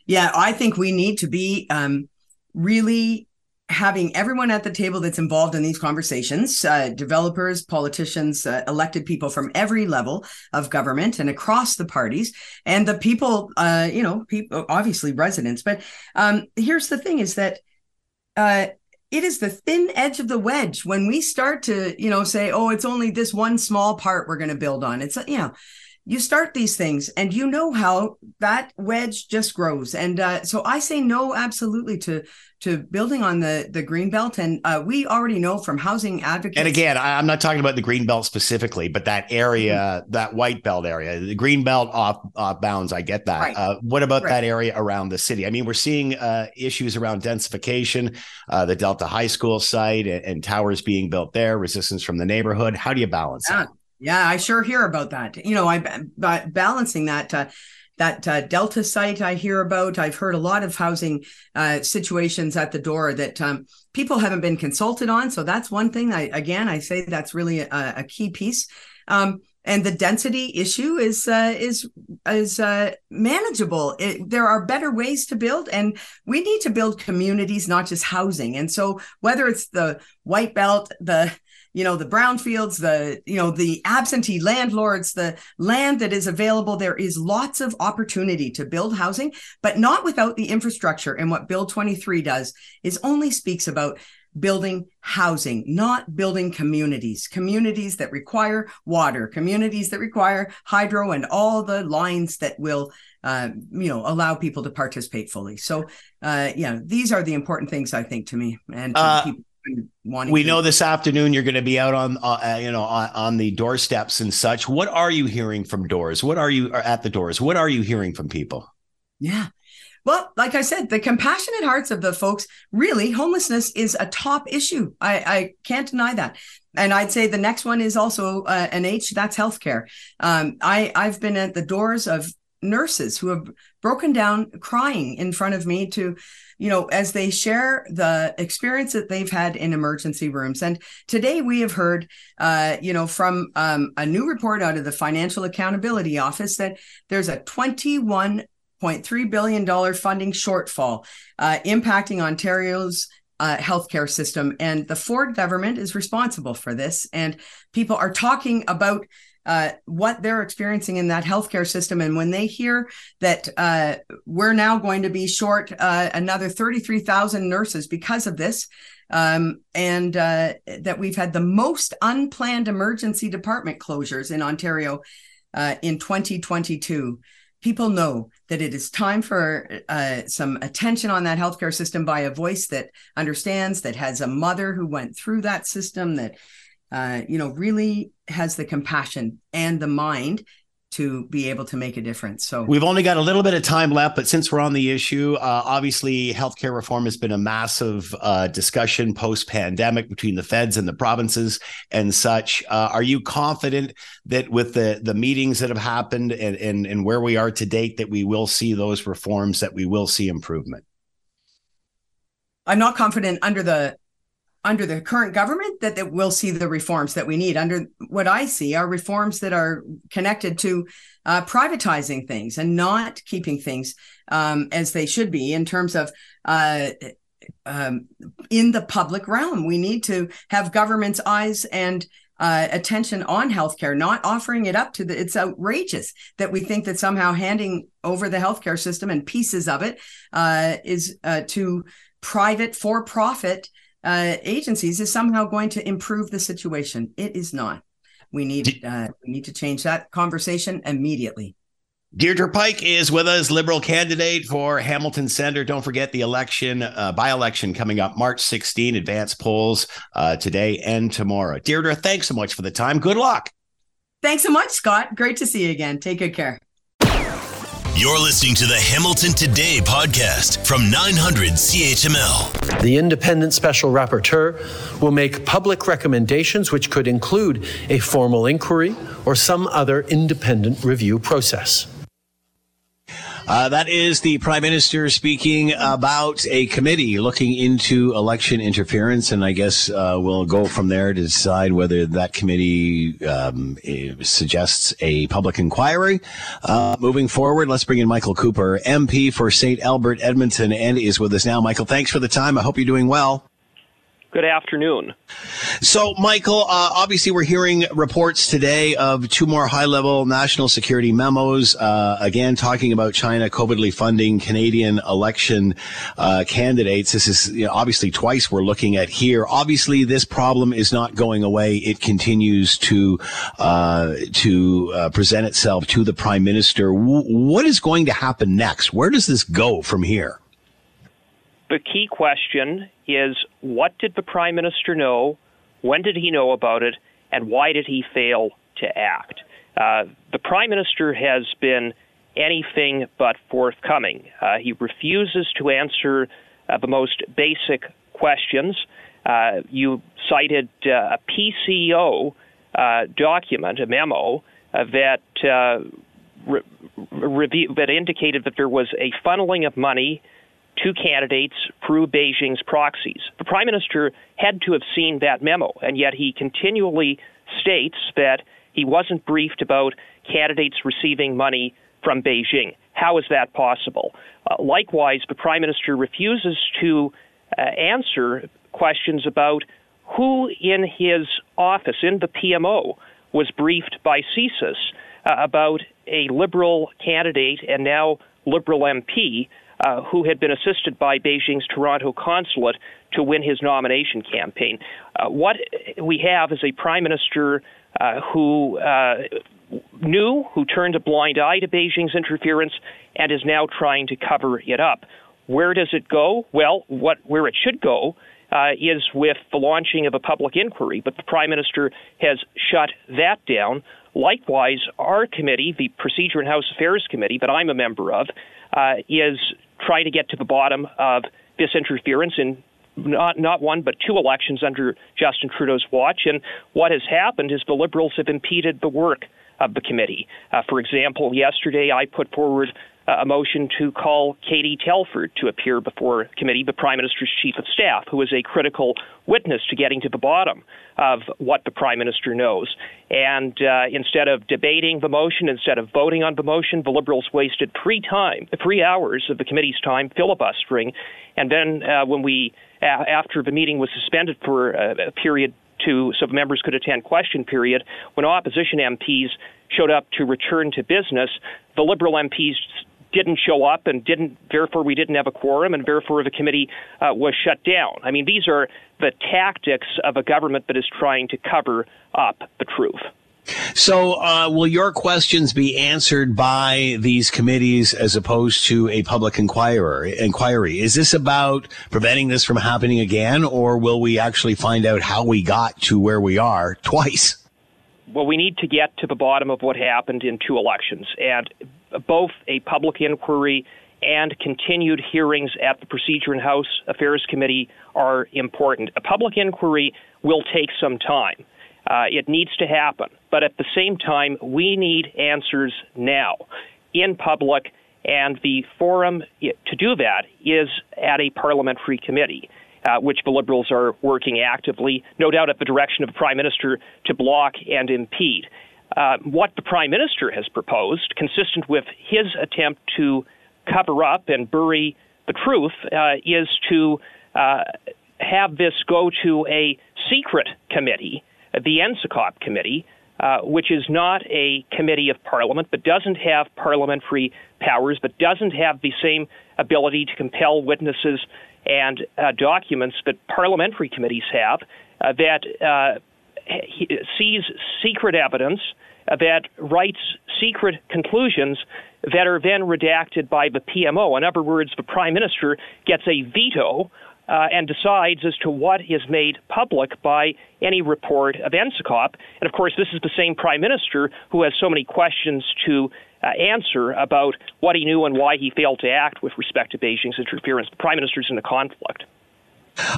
Yeah, I think we need to be um, really having everyone at the table that's involved in these conversations uh, developers politicians uh, elected people from every level of government and across the parties and the people uh, you know people obviously residents but um, here's the thing is that uh, it is the thin edge of the wedge. When we start to you know say oh it's only this one small part we're going to build on. It's you know you start these things and you know how that wedge just grows and uh, so i say no absolutely to to building on the the green belt and uh, we already know from housing advocates and again i'm not talking about the green belt specifically but that area mm-hmm. that white belt area the green belt off, off bounds i get that right. uh, what about right. that area around the city i mean we're seeing uh, issues around densification uh, the delta high school site and, and, towers being built there resistance from the neighborhood how do you balance yeah. that yeah, I sure hear about that. You know, I by balancing that uh, that uh, Delta site I hear about. I've heard a lot of housing uh, situations at the door that um, people haven't been consulted on. So that's one thing. I again, I say that's really a, a key piece. Um, and the density issue is uh, is is uh, manageable. It, there are better ways to build, and we need to build communities, not just housing. And so, whether it's the white belt, the you know the brownfields the you know the absentee landlords the land that is available there is lots of opportunity to build housing but not without the infrastructure and what bill 23 does is only speaks about building housing not building communities communities that require water communities that require hydro and all the lines that will uh, you know allow people to participate fully so uh, yeah these are the important things i think to me and to uh, people. We know this afternoon you're going to be out on, uh, uh, you know, on, on, the doorsteps and such. What are you hearing from doors? What are you at the doors? What are you hearing from people? Yeah. Well, like I said, the compassionate hearts of the folks, really, homelessness is a top issue. I, I can't deny that. And I'd say the next one is also uh, an H, that's healthcare. Um, I, I've been at the doors of nurses who have broken down crying in front of me to you know as they share the experience that they've had in emergency rooms. And today we have heard uh, you know from um, a new report out of the financial accountability office that there's a 21.3 billion dollar funding shortfall uh, impacting ontario's uh, healthcare system. And the ford government is responsible for this. And people are talking about uh, what they're experiencing in that healthcare system. And when they hear that uh, we're now going to be short uh, another 33,000 nurses because of this, um, and uh, that we've had the most unplanned emergency department closures in Ontario uh, in 2022 people know that it is time for uh, some attention on that healthcare system by a voice that understands, that has a mother who went through that system, that uh, you know, really has the compassion and the mind to be able to make a difference. So we've only got a little bit of time left, but since we're on the issue, uh, obviously healthcare reform has been a massive uh, discussion post pandemic between the feds and the provinces and such. Uh, are you confident that with the the meetings that have happened and, and and where we are to date, that we will see those reforms, that we will see improvement? I'm not confident under the under the current government that, that we'll see the reforms that we need under what i see are reforms that are connected to uh, privatizing things and not keeping things um, as they should be in terms of uh, um, in the public realm we need to have government's eyes and uh, attention on healthcare, not offering it up to the. It's outrageous that we think that somehow handing over the healthcare system and pieces of it uh, is uh, to private for-profit uh, agencies is somehow going to improve the situation. It is not. We need uh, we need to change that conversation immediately. Deirdre Pike is with us, Liberal candidate for Hamilton Centre. Don't forget the election, uh, by election coming up March 16, advanced polls uh, today and tomorrow. Deirdre, thanks so much for the time. Good luck. Thanks so much, Scott. Great to see you again. Take good care. You're listening to the Hamilton Today podcast from 900 CHML. The independent special rapporteur will make public recommendations which could include a formal inquiry or some other independent review process. Uh, that is the prime minister speaking about a committee looking into election interference, and I guess uh, we'll go from there to decide whether that committee um, suggests a public inquiry. Uh, moving forward, let's bring in Michael Cooper, MP for St. Albert Edmonton, and is with us now. Michael, thanks for the time. I hope you're doing well. Good afternoon. So, Michael, uh, obviously, we're hearing reports today of two more high level national security memos, uh, again, talking about China covertly funding Canadian election uh, candidates. This is you know, obviously twice we're looking at here. Obviously, this problem is not going away. It continues to uh, to uh, present itself to the Prime Minister. W- what is going to happen next? Where does this go from here? The key question is what did the Prime Minister know? When did he know about it? And why did he fail to act? Uh, the Prime Minister has been anything but forthcoming. Uh, he refuses to answer uh, the most basic questions. Uh, you cited uh, a PCO uh, document, a memo, that re- re- that indicated that there was a funneling of money two candidates through Beijing's proxies. The prime minister had to have seen that memo, and yet he continually states that he wasn't briefed about candidates receiving money from Beijing. How is that possible? Uh, likewise, the prime minister refuses to uh, answer questions about who in his office, in the PMO, was briefed by CSIS uh, about a liberal candidate and now liberal MP uh, who had been assisted by Beijing's Toronto consulate to win his nomination campaign. Uh, what we have is a prime minister uh, who uh, knew, who turned a blind eye to Beijing's interference, and is now trying to cover it up. Where does it go? Well, what where it should go uh, is with the launching of a public inquiry, but the Prime Minister has shut that down. Likewise, our committee, the Procedure and House Affairs Committee, that I'm a member of, uh, is trying to get to the bottom of this interference in not not one but two elections under Justin Trudeau's watch. And what has happened is the Liberals have impeded the work of the committee. Uh, for example, yesterday I put forward a motion to call Katie Telford to appear before committee, the Prime Minister's Chief of Staff, who is a critical witness to getting to the bottom of what the Prime Minister knows. And uh, instead of debating the motion, instead of voting on the motion, the Liberals wasted three time, three hours of the committee's time filibustering. And then uh, when we, uh, after the meeting was suspended for a, a period to so members could attend question period, when opposition MPs showed up to return to business, the Liberal MPs didn't show up and didn't therefore we didn't have a quorum and therefore the committee uh, was shut down. I mean these are the tactics of a government that is trying to cover up the truth. So, uh, will your questions be answered by these committees as opposed to a public inquirer, inquiry? Is this about preventing this from happening again, or will we actually find out how we got to where we are twice? Well, we need to get to the bottom of what happened in two elections, and both a public inquiry and continued hearings at the Procedure and House Affairs Committee are important. A public inquiry will take some time. Uh, it needs to happen. But at the same time, we need answers now in public, and the forum to do that is at a parliamentary committee. Uh, which the Liberals are working actively, no doubt at the direction of the Prime Minister, to block and impede. Uh, what the Prime Minister has proposed, consistent with his attempt to cover up and bury the truth, uh, is to uh, have this go to a secret committee, the NSICOP committee, uh, which is not a committee of parliament, but doesn't have parliamentary powers, but doesn't have the same ability to compel witnesses and uh, documents that parliamentary committees have, uh, that sees secret evidence that writes secret conclusions that are then redacted by the PMO. In other words, the Prime Minister gets a veto uh, and decides as to what is made public by any report of NSICOP. And of course, this is the same Prime Minister who has so many questions to uh, answer about what he knew and why he failed to act with respect to Beijing's interference. The Prime Minister is in a conflict.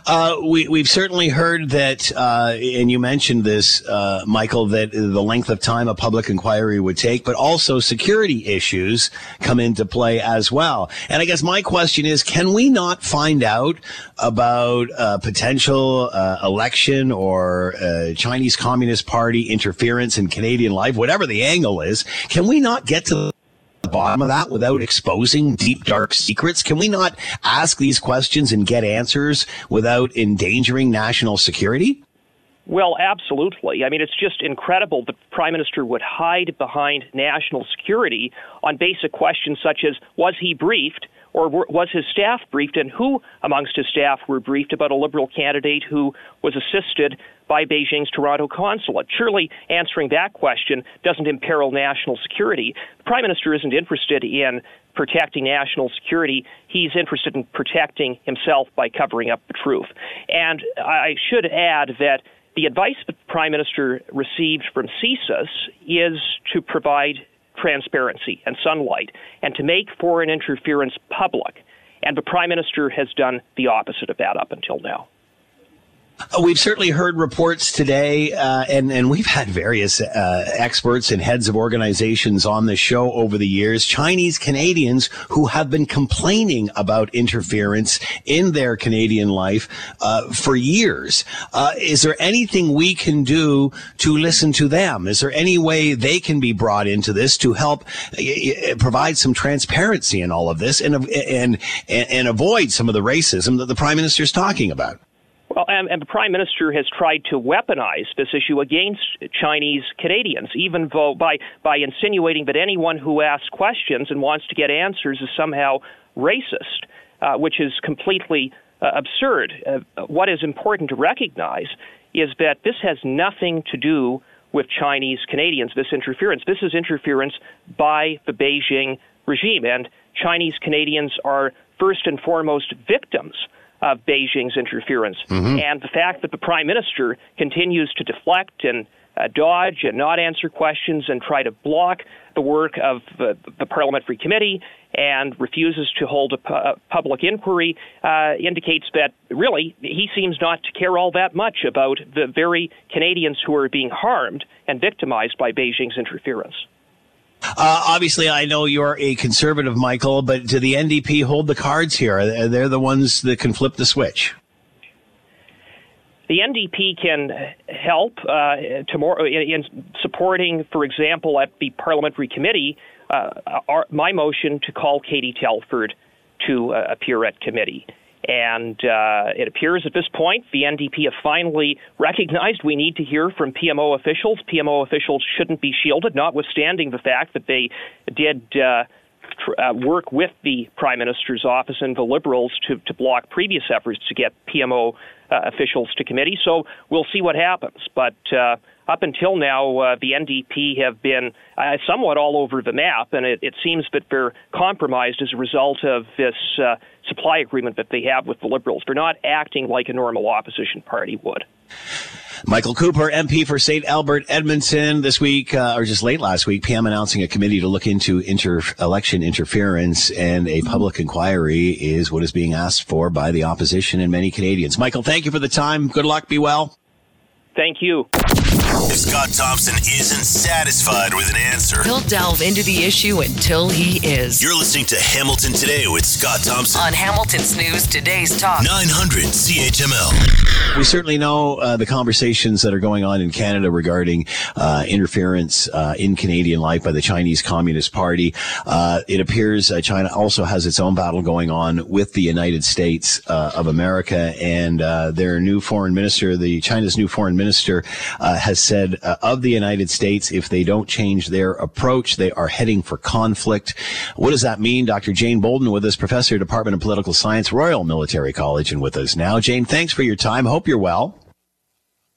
Uh, we, have certainly heard that, uh, and you mentioned this, uh, Michael, that the length of time a public inquiry would take, but also security issues come into play as well. And I guess my question is, can we not find out about potential uh, election or uh, Chinese Communist Party interference in Canadian life, whatever the angle is? Can we not get to bottom of that without exposing deep, dark secrets? Can we not ask these questions and get answers without endangering national security? Well, absolutely. I mean, it's just incredible the Prime Minister would hide behind national security on basic questions such as was he briefed or was his staff briefed, and who amongst his staff were briefed about a Liberal candidate who was assisted by Beijing's Toronto consulate? Surely answering that question doesn't imperil national security. The Prime Minister isn't interested in protecting national security. He's interested in protecting himself by covering up the truth. And I should add that the advice the Prime Minister received from CSIS is to provide transparency and sunlight and to make foreign interference public. And the Prime Minister has done the opposite of that up until now. Uh, we've certainly heard reports today, uh, and and we've had various uh, experts and heads of organizations on the show over the years. Chinese Canadians who have been complaining about interference in their Canadian life uh, for years. Uh, is there anything we can do to listen to them? Is there any way they can be brought into this to help uh, provide some transparency in all of this and and and, and avoid some of the racism that the prime minister is talking about? Well, and, and, the Prime Minister has tried to weaponize this issue against Chinese Canadians, even though by, by insinuating that anyone who asks questions and wants to get answers is somehow racist, uh, which is completely uh, absurd. Uh, what is important to recognize is that this has nothing to do with Chinese Canadians, this interference. This is interference by the Beijing regime, and Chinese Canadians are first and foremost victims of Beijing's interference. Mm-hmm. And the fact that the prime minister continues to deflect and uh, dodge and not answer questions and try to block the work of uh, the parliamentary committee and refuses to hold a, pu- a public inquiry uh, indicates that really he seems not to care all that much about the very Canadians who are being harmed and victimized by Beijing's interference. Uh, obviously, I know you're a conservative, Michael, but do the NDP hold the cards here? They're the ones that can flip the switch. The NDP can help uh, tomorrow in supporting, for example, at the parliamentary committee, uh, our, my motion to call Katie Telford to uh, appear at committee. And uh, it appears at this point the NDP have finally recognized we need to hear from PMO officials. PMO officials shouldn't be shielded, notwithstanding the fact that they did. Uh, uh, work with the Prime Minister's office and the Liberals to, to block previous efforts to get PMO uh, officials to committee. So we'll see what happens. But uh, up until now, uh, the NDP have been uh, somewhat all over the map, and it, it, seems that they're compromised as a result of this uh, supply agreement that they have with the Liberals. They're not acting like a normal opposition party would. Michael Cooper, MP for St. Albert, Edmonton, this week, uh, or just late last week, PM announcing a committee to look into inter- election interference and a public inquiry is what is being asked for by the opposition and many Canadians. Michael, thank you for the time. Good luck. Be well. Thank you. If Scott Thompson isn't satisfied with an answer, he'll delve into the issue until he is. You're listening to Hamilton Today with Scott Thompson on Hamilton's News Today's Talk 900 CHML. We certainly know uh, the conversations that are going on in Canada regarding uh, interference uh, in Canadian life by the Chinese Communist Party. Uh, it appears uh, China also has its own battle going on with the United States uh, of America and their new foreign minister, the China's new foreign minister, has said uh, of the United States, if they don't change their approach, they are heading for conflict. What does that mean? Dr. Jane Boulden with us, professor, Department of Political Science, Royal Military College, and with us now. Jane, thanks for your time. Hope you're well.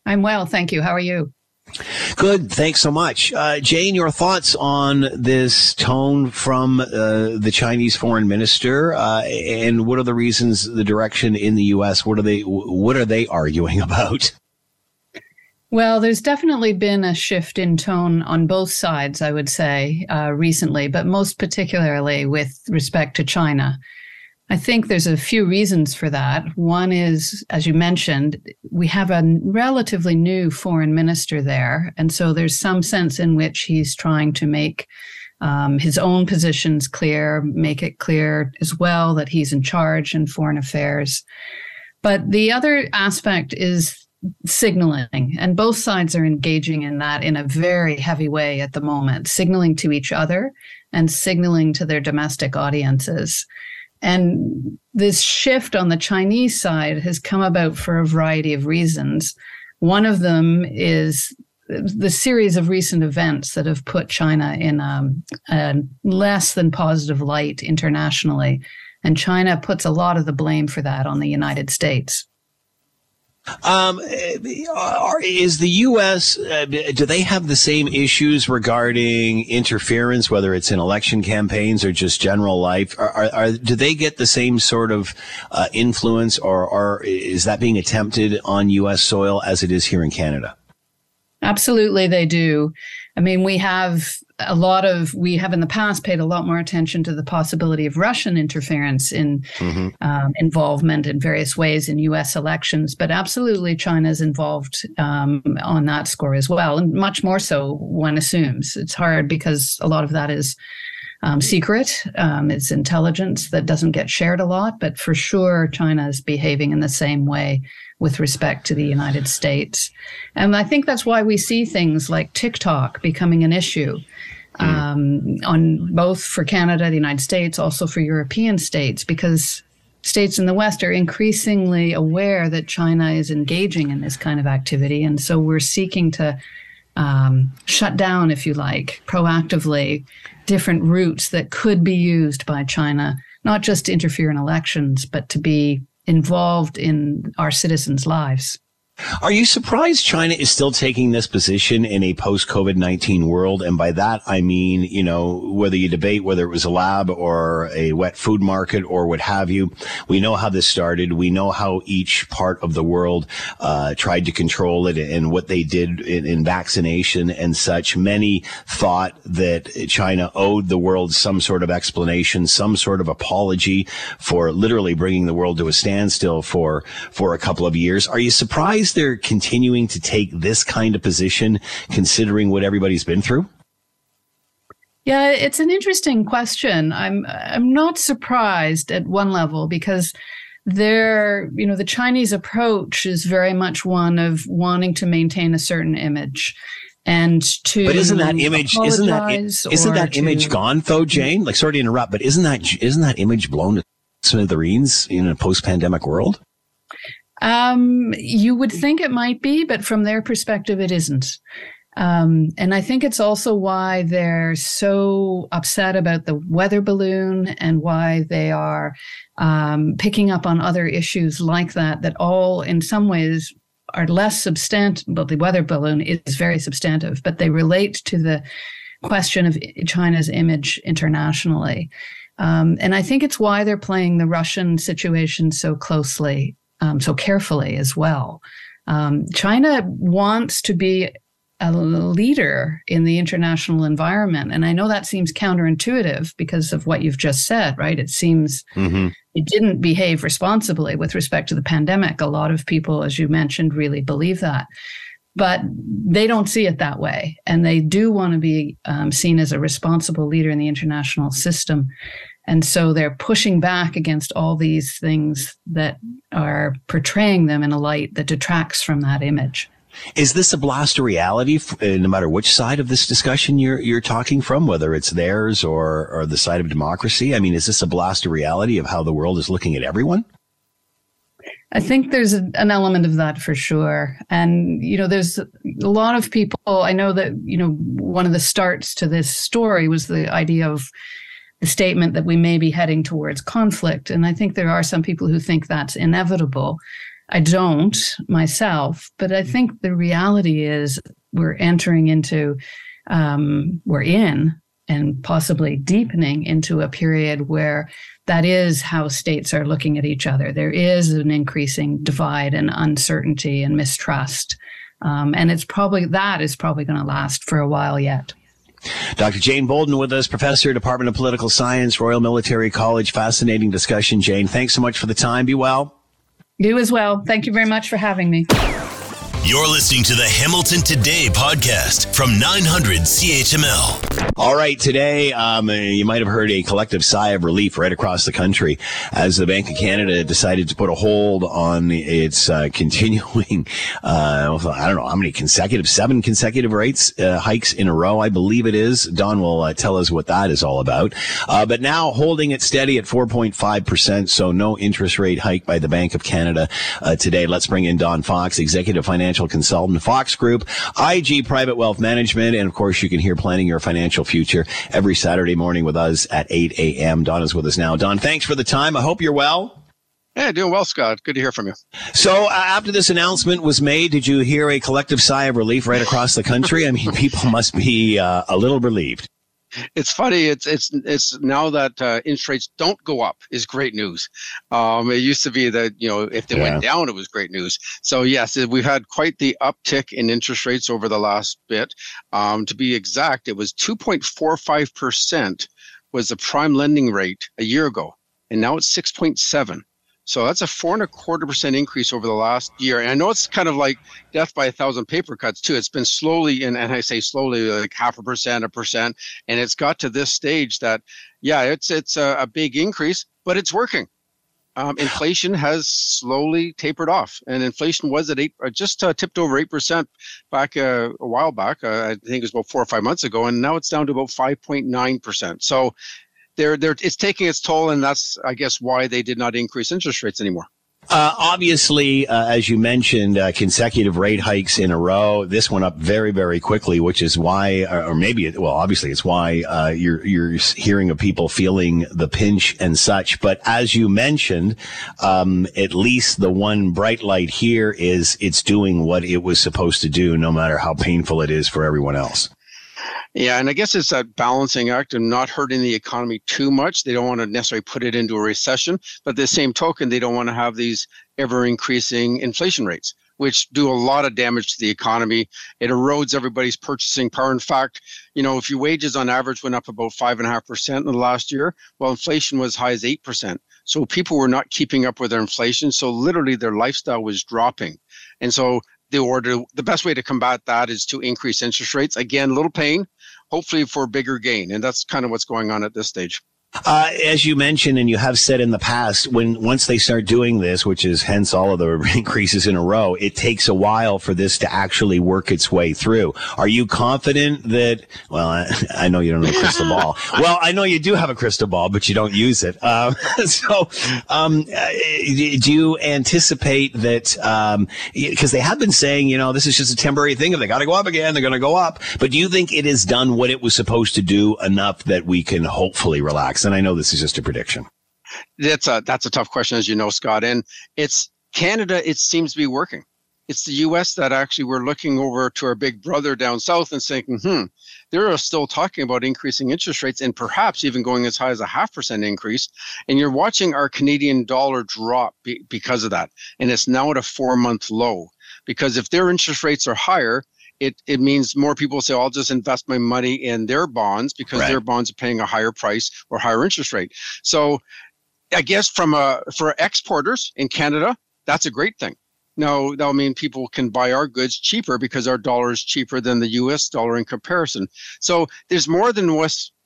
I'm well, thank you. How are you? Good. Thanks so much. Uh, Jane, your thoughts on this tone from uh, the Chinese foreign minister, uh, and what are the reasons, the direction in the U.S., what are they, what are they arguing about? Well, there's definitely been a shift in tone on both sides, I would say, uh, recently, but most particularly with respect to China. I think there's a few reasons for that. One is, as you mentioned, we have a relatively new foreign minister there. And so there's some sense in which he's trying to make um, his own positions clear, make it clear as well that he's in charge in foreign affairs. But the other aspect is signaling and both sides are engaging in that in a very heavy way at the moment signaling to each other and signaling to their domestic audiences. And this shift on the Chinese side has come about for a variety of reasons. One of them is the series of recent events that have put China in um, a less than positive light internationally. And China puts a lot of the blame for that on the United States. Um, is the U.S. Uh, do they have the same issues regarding interference, whether it's in election campaigns or just general life? Are, are, are do they get the same sort of uh, influence, or, or is that being attempted on U.S. soil as it is here in Canada? Absolutely, they do. I mean, we have a lot of, we have in the past paid a lot more attention to the possibility of Russian interference in mm-hmm. um, involvement in various ways in US elections, but absolutely China is involved um, on that score as well. And much more so, one assumes. It's hard because a lot of that is um, secret. Um, it's intelligence that doesn't get shared a lot, but for sure, China is behaving in the same way with respect to the United States. And I think that's why we see things like TikTok becoming an issue. Hmm. Um, on both for Canada, the United States, also for European states, because states in the West are increasingly aware that China is engaging in this kind of activity. And so we're seeking to um, shut down, if you like, proactively different routes that could be used by China, not just to interfere in elections, but to be involved in our citizens' lives. Are you surprised China is still taking this position in a post COVID 19 world? And by that, I mean, you know, whether you debate whether it was a lab or a wet food market or what have you, we know how this started. We know how each part of the world uh, tried to control it and what they did in, in vaccination and such. Many thought that China owed the world some sort of explanation, some sort of apology for literally bringing the world to a standstill for, for a couple of years. Are you surprised? They're continuing to take this kind of position considering what everybody's been through? Yeah, it's an interesting question. I'm I'm not surprised at one level because there, you know, the Chinese approach is very much one of wanting to maintain a certain image and to but isn't that image isn't that isn't that to, image gone though jane like sorry to interrupt but isn't that isn't that image blown to smithereens in a post-pandemic world um, you would think it might be, but from their perspective, it isn't. Um, and I think it's also why they're so upset about the weather balloon and why they are um, picking up on other issues like that, that all in some ways are less substantive. Well, the weather balloon is very substantive, but they relate to the question of China's image internationally. Um, and I think it's why they're playing the Russian situation so closely um, so carefully as well. Um, China wants to be a leader in the international environment. And I know that seems counterintuitive because of what you've just said, right? It seems mm-hmm. it didn't behave responsibly with respect to the pandemic. A lot of people, as you mentioned, really believe that. But they don't see it that way. And they do want to be um, seen as a responsible leader in the international system. And so they're pushing back against all these things that are portraying them in a light that detracts from that image. Is this a blast of reality, uh, no matter which side of this discussion you're you're talking from, whether it's theirs or or the side of democracy? I mean, is this a blast of reality of how the world is looking at everyone? I think there's an element of that for sure. And, you know, there's a lot of people. I know that, you know, one of the starts to this story was the idea of the statement that we may be heading towards conflict. And I think there are some people who think that's inevitable. I don't myself, but I think the reality is we're entering into, um, we're in and possibly deepening into a period where that is how states are looking at each other. There is an increasing divide and uncertainty and mistrust. Um, and it's probably that is probably going to last for a while yet. Dr. Jane Boulden with us, professor, Department of Political Science, Royal Military College. Fascinating discussion, Jane. Thanks so much for the time. Be well. You as well. Thank you very much for having me. You're listening to the Hamilton Today podcast from 900 CHML. All right, today um, you might have heard a collective sigh of relief right across the country as the Bank of Canada decided to put a hold on its uh, continuing, uh, I don't know how many consecutive, seven consecutive rates uh, hikes in a row, I believe it is. Don will uh, tell us what that is all about. Uh, but now holding it steady at 4.5%, so no interest rate hike by the Bank of Canada uh, today. Let's bring in Don Fox, Executive Financial Consultant, Fox Group, IG Private Wealth Management, and of course you can hear planning your financial future every Saturday morning with us at 8 a.m. Don is with us now. Don, thanks for the time. I hope you're well. Yeah, doing well, Scott. Good to hear from you. So, uh, after this announcement was made, did you hear a collective sigh of relief right across the country? I mean, people must be uh, a little relieved it's funny. It's it's it's now that uh, interest rates don't go up is great news. Um, it used to be that you know if they yeah. went down, it was great news. So yes, we've had quite the uptick in interest rates over the last bit. Um, to be exact, it was 2.45 percent was the prime lending rate a year ago, and now it's 6.7. So that's a four and a quarter percent increase over the last year. And I know it's kind of like death by a thousand paper cuts too. It's been slowly, and, and I say slowly, like half a percent, a percent, and it's got to this stage that, yeah, it's it's a, a big increase, but it's working. Um, inflation has slowly tapered off, and inflation was at eight, uh, just uh, tipped over eight percent back uh, a while back. Uh, I think it was about four or five months ago, and now it's down to about five point nine percent. So they're they're it's taking its toll, and that's I guess why they did not increase interest rates anymore. Uh, obviously, uh, as you mentioned, uh, consecutive rate hikes in a row. This went up very, very quickly, which is why, or maybe, it, well, obviously, it's why uh, you're you're hearing of people feeling the pinch and such. But as you mentioned, um, at least the one bright light here is it's doing what it was supposed to do, no matter how painful it is for everyone else. Yeah, and I guess it's that balancing act of not hurting the economy too much. They don't want to necessarily put it into a recession, but the same token, they don't want to have these ever increasing inflation rates, which do a lot of damage to the economy. It erodes everybody's purchasing power. In fact, you know, if your wages on average went up about five and a half percent in the last year, well, inflation was high as eight percent. So people were not keeping up with their inflation. So literally their lifestyle was dropping. And so the order the best way to combat that is to increase interest rates again little pain hopefully for bigger gain. And that's kind of what's going on at this stage. Uh, as you mentioned, and you have said in the past, when once they start doing this, which is hence all of the increases in a row, it takes a while for this to actually work its way through. Are you confident that? Well, I, I know you don't have a crystal ball. Well, I know you do have a crystal ball, but you don't use it. Um, so, um, uh, do you anticipate that? Because um, they have been saying, you know, this is just a temporary thing. If they got to go up again, they're going to go up. But do you think it has done what it was supposed to do enough that we can hopefully relax? And I know this is just a prediction. That's a that's a tough question, as you know, Scott. And it's Canada. It seems to be working. It's the U.S. that actually we're looking over to our big brother down south and saying, hmm, they're still talking about increasing interest rates and perhaps even going as high as a half percent increase. And you're watching our Canadian dollar drop be- because of that. And it's now at a four month low. Because if their interest rates are higher, it it means more people say, I'll just invest my money in their bonds because right. their bonds are paying a higher price or higher interest rate. So I guess from a for exporters in Canada, that's a great thing. Now that'll mean people can buy our goods cheaper because our dollar is cheaper than the US dollar in comparison. So there's more than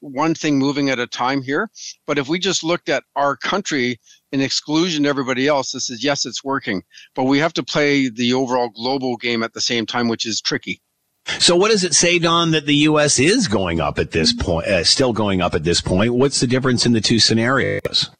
one thing moving at a time here. But if we just looked at our country in exclusion to everybody else, this is yes, it's working. But we have to play the overall global game at the same time, which is tricky. So, what does it say, Don, that the U.S. is going up at this point, uh, still going up at this point? What's the difference in the two scenarios?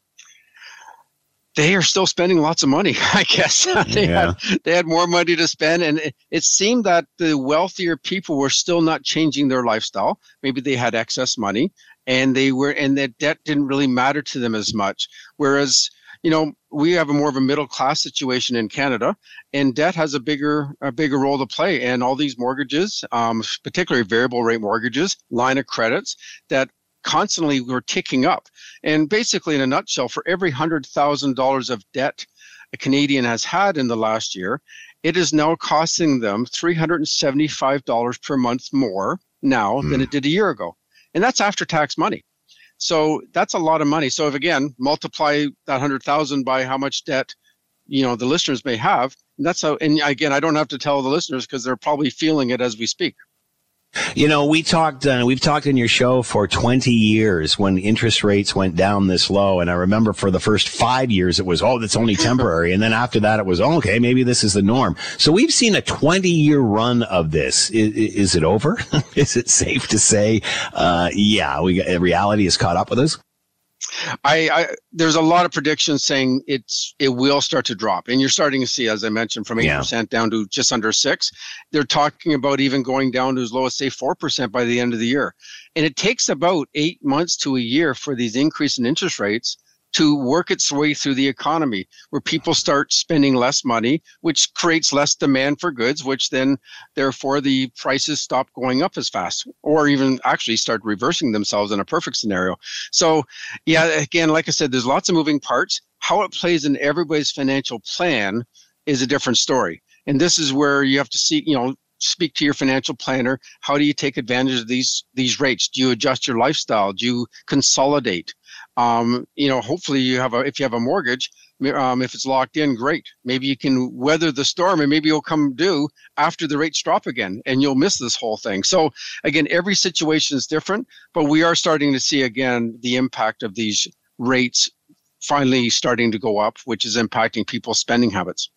They are still spending lots of money, I guess. they, yeah. had, they had more money to spend, and it, it seemed that the wealthier people were still not changing their lifestyle. Maybe they had excess money, and they were, and that debt didn't really matter to them as much. Whereas you know, we have a more of a middle class situation in Canada, and debt has a bigger a bigger role to play. And all these mortgages, um, particularly variable rate mortgages, line of credits that constantly were ticking up. And basically, in a nutshell, for every hundred thousand dollars of debt a Canadian has had in the last year, it is now costing them three hundred and seventy-five dollars per month more now mm. than hmm. it did a year ago, and that's after tax money. So that's a lot of money. So if again multiply that hundred thousand by how much debt you know the listeners may have. That's how. And again, I don't have to tell the listeners because they're probably feeling it as we speak. You know, we talked, uh, we've talked in your show for 20 years when interest rates went down this low. And I remember for the first five years, it was, oh, that's only temporary. and then after that, it was, oh, okay, maybe this is the norm. So we've seen a 20 year run of this. Is, is it over? is it safe to say, uh, yeah, we reality has caught up with us? I, I, there's a lot of predictions saying it's it will start to drop, and you're starting to see, as I mentioned, from eight yeah. percent down to just under six. They're talking about even going down to as low as say four percent by the end of the year, and it takes about eight months to a year for these increase in interest rates to work its way through the economy where people start spending less money, which creates less demand for goods, which then therefore the prices stop going up as fast or even actually start reversing themselves in a perfect scenario. So, yeah, again, like I said, there's lots of moving parts. How it plays in everybody's financial plan is a different story. And this is where you have to see, you know, speak to your financial planner how do you take advantage of these these rates do you adjust your lifestyle do you consolidate um, you know, hopefully you have a, if you have a mortgage, um, if it's locked in, great. Maybe you can weather the storm and maybe you'll come due after the rates drop again and you'll miss this whole thing. So again, every situation is different, but we are starting to see again the impact of these rates finally starting to go up, which is impacting people's spending habits.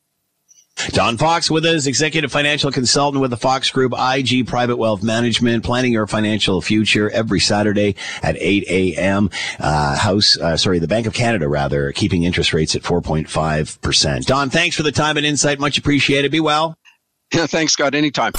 Don Fox with us, executive financial consultant with the Fox Group, IG Private Wealth Management, planning your financial future every Saturday at 8 a.m. Uh, House, uh, sorry, the Bank of Canada, rather, keeping interest rates at 4.5%. Don, thanks for the time and insight. Much appreciated. Be well. Yeah, thanks, Scott. Anytime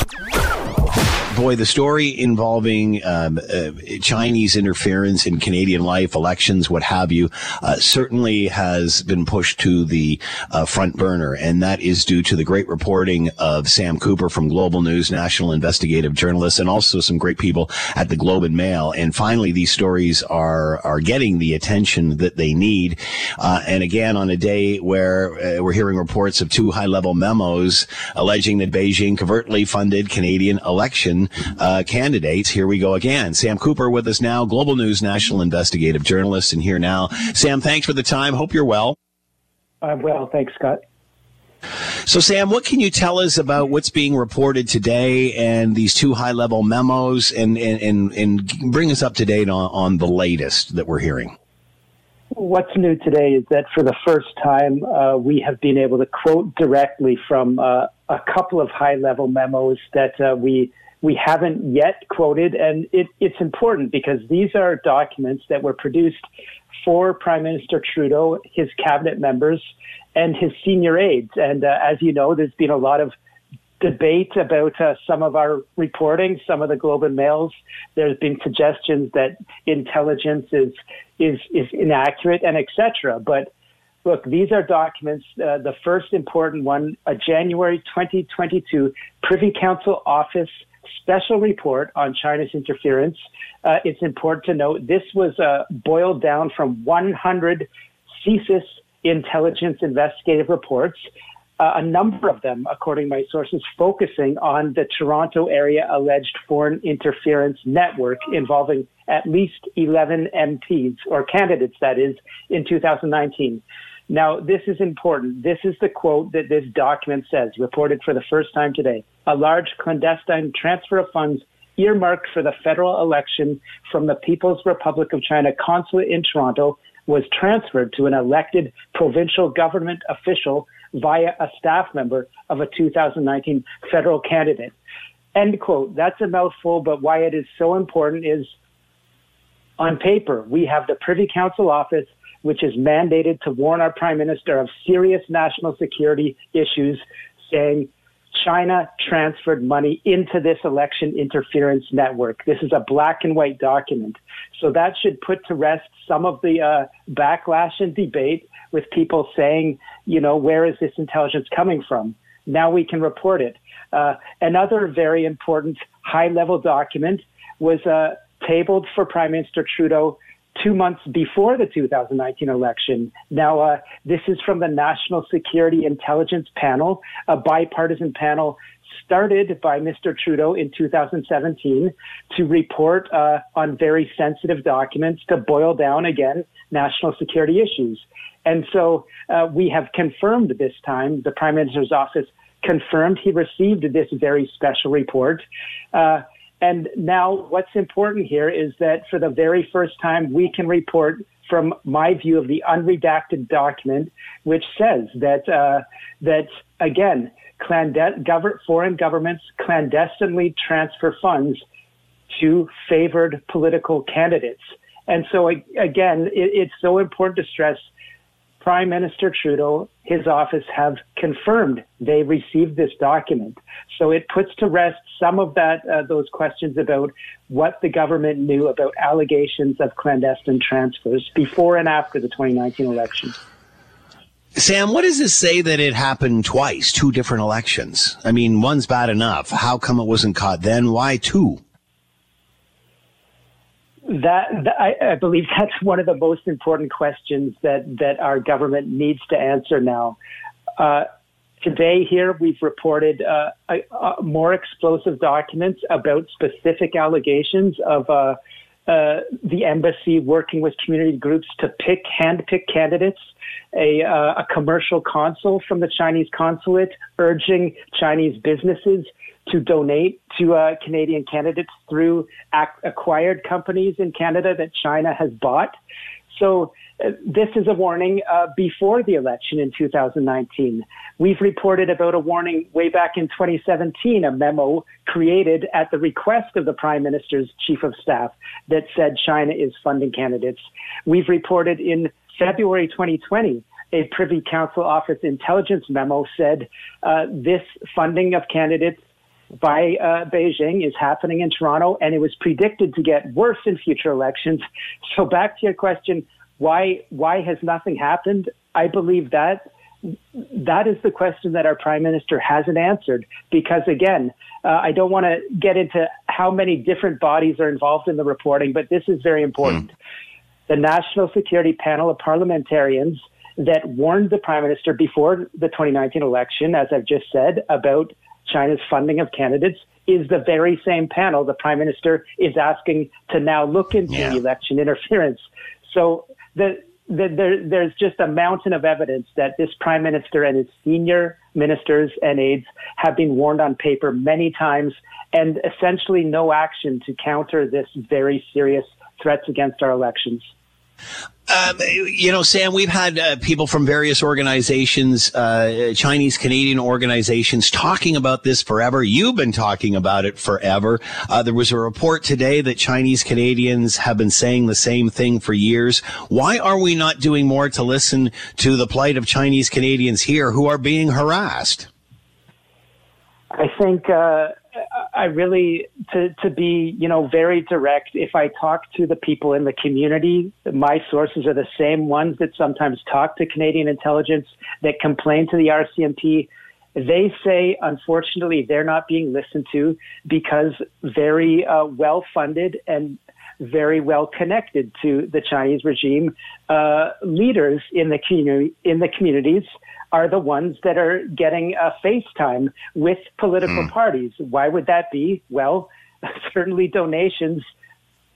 boy, the story involving um, uh, Chinese interference in Canadian life, elections, what have you, uh, certainly has been pushed to the uh, front burner, and that is due to the great reporting of Sam Cooper from Global News, national investigative journalist, and also some great people at the Globe and Mail. And finally, these stories are are getting the attention that they need. Uh, and again, on a day where uh, we're hearing reports of two high level memos alleging that Beijing covertly funded Canadian uh, candidates. Here we go again. Sam Cooper with us now, Global News national investigative journalist, and here now. Sam, thanks for the time. Hope you're well. I'm well. Thanks, Scott. So, Sam, what can you tell us about what's being reported today and these two high level memos and, and, and, and bring us up to date on, on the latest that we're hearing? What's new today is that for the first time, uh, we have been able to quote directly from uh, a couple of high level memos that uh, we we haven't yet quoted, and it, it's important because these are documents that were produced for Prime Minister Trudeau, his cabinet members, and his senior aides. And uh, as you know, there's been a lot of debate about uh, some of our reporting, some of the Globe and Mails. There's been suggestions that intelligence is is is inaccurate and etc. But look, these are documents. Uh, the first important one, a January 2022 Privy Council Office special report on China's interference. Uh, it's important to note this was uh, boiled down from 100 CSIS intelligence investigative reports. Uh, a number of them, according to my sources, focusing on the Toronto area alleged foreign interference network involving at least 11 MPs, or candidates, that is, in 2019. Now, this is important. This is the quote that this document says, reported for the first time today. A large clandestine transfer of funds earmarked for the federal election from the People's Republic of China consulate in Toronto was transferred to an elected provincial government official via a staff member of a 2019 federal candidate. End quote. That's a mouthful, but why it is so important is on paper, we have the Privy Council office which is mandated to warn our prime minister of serious national security issues, saying China transferred money into this election interference network. This is a black and white document. So that should put to rest some of the uh, backlash and debate with people saying, you know, where is this intelligence coming from? Now we can report it. Uh, another very important high level document was uh, tabled for Prime Minister Trudeau two months before the 2019 election. Now, uh, this is from the National Security Intelligence Panel, a bipartisan panel started by Mr. Trudeau in 2017 to report uh, on very sensitive documents to boil down again national security issues. And so uh, we have confirmed this time, the Prime Minister's office confirmed he received this very special report. Uh, and now, what's important here is that for the very first time, we can report from my view of the unredacted document, which says that uh, that again, clandest- foreign governments clandestinely transfer funds to favored political candidates. And so, again, it, it's so important to stress Prime Minister Trudeau, his office have confirmed they received this document. So it puts to rest some of that uh, those questions about what the government knew about allegations of clandestine transfers before and after the 2019 election. Sam, what does this say that it happened twice, two different elections? I mean, one's bad enough. How come it wasn't caught then? Why two? That, that I, I, believe that's one of the most important questions that that our government needs to answer now. Uh, today, here we've reported uh, a, a more explosive documents about specific allegations of uh, uh the embassy working with community groups to pick hand-pick candidates. A, uh, a commercial consul from the Chinese consulate urging Chinese businesses to donate to uh, Canadian candidates through ac- acquired companies in Canada that China has bought. So uh, this is a warning uh, before the election in 2019. We've reported about a warning way back in 2017, a memo created at the request of the Prime Minister's Chief of Staff that said China is funding candidates. We've reported in February 2020 a Privy Council Office intelligence memo said uh, this funding of candidates by uh, Beijing is happening in Toronto, and it was predicted to get worse in future elections. So, back to your question, why why has nothing happened? I believe that that is the question that our prime minister hasn't answered. Because again, uh, I don't want to get into how many different bodies are involved in the reporting, but this is very important. Mm. The National Security Panel of Parliamentarians that warned the prime minister before the 2019 election, as I've just said, about China's funding of candidates is the very same panel the prime minister is asking to now look into yeah. election interference. So the, the, there, there's just a mountain of evidence that this prime minister and his senior ministers and aides have been warned on paper many times and essentially no action to counter this very serious threats against our elections. Um, you know, Sam, we've had uh, people from various organizations, uh, Chinese Canadian organizations, talking about this forever. You've been talking about it forever. Uh, there was a report today that Chinese Canadians have been saying the same thing for years. Why are we not doing more to listen to the plight of Chinese Canadians here who are being harassed? I think uh, I really to to be you know very direct. If I talk to the people in the community, my sources are the same ones that sometimes talk to Canadian intelligence that complain to the RCMP. They say, unfortunately, they're not being listened to because very uh, well funded and very well connected to the Chinese regime uh, leaders in the community in the communities are the ones that are getting a FaceTime with political mm. parties. Why would that be? Well, certainly donations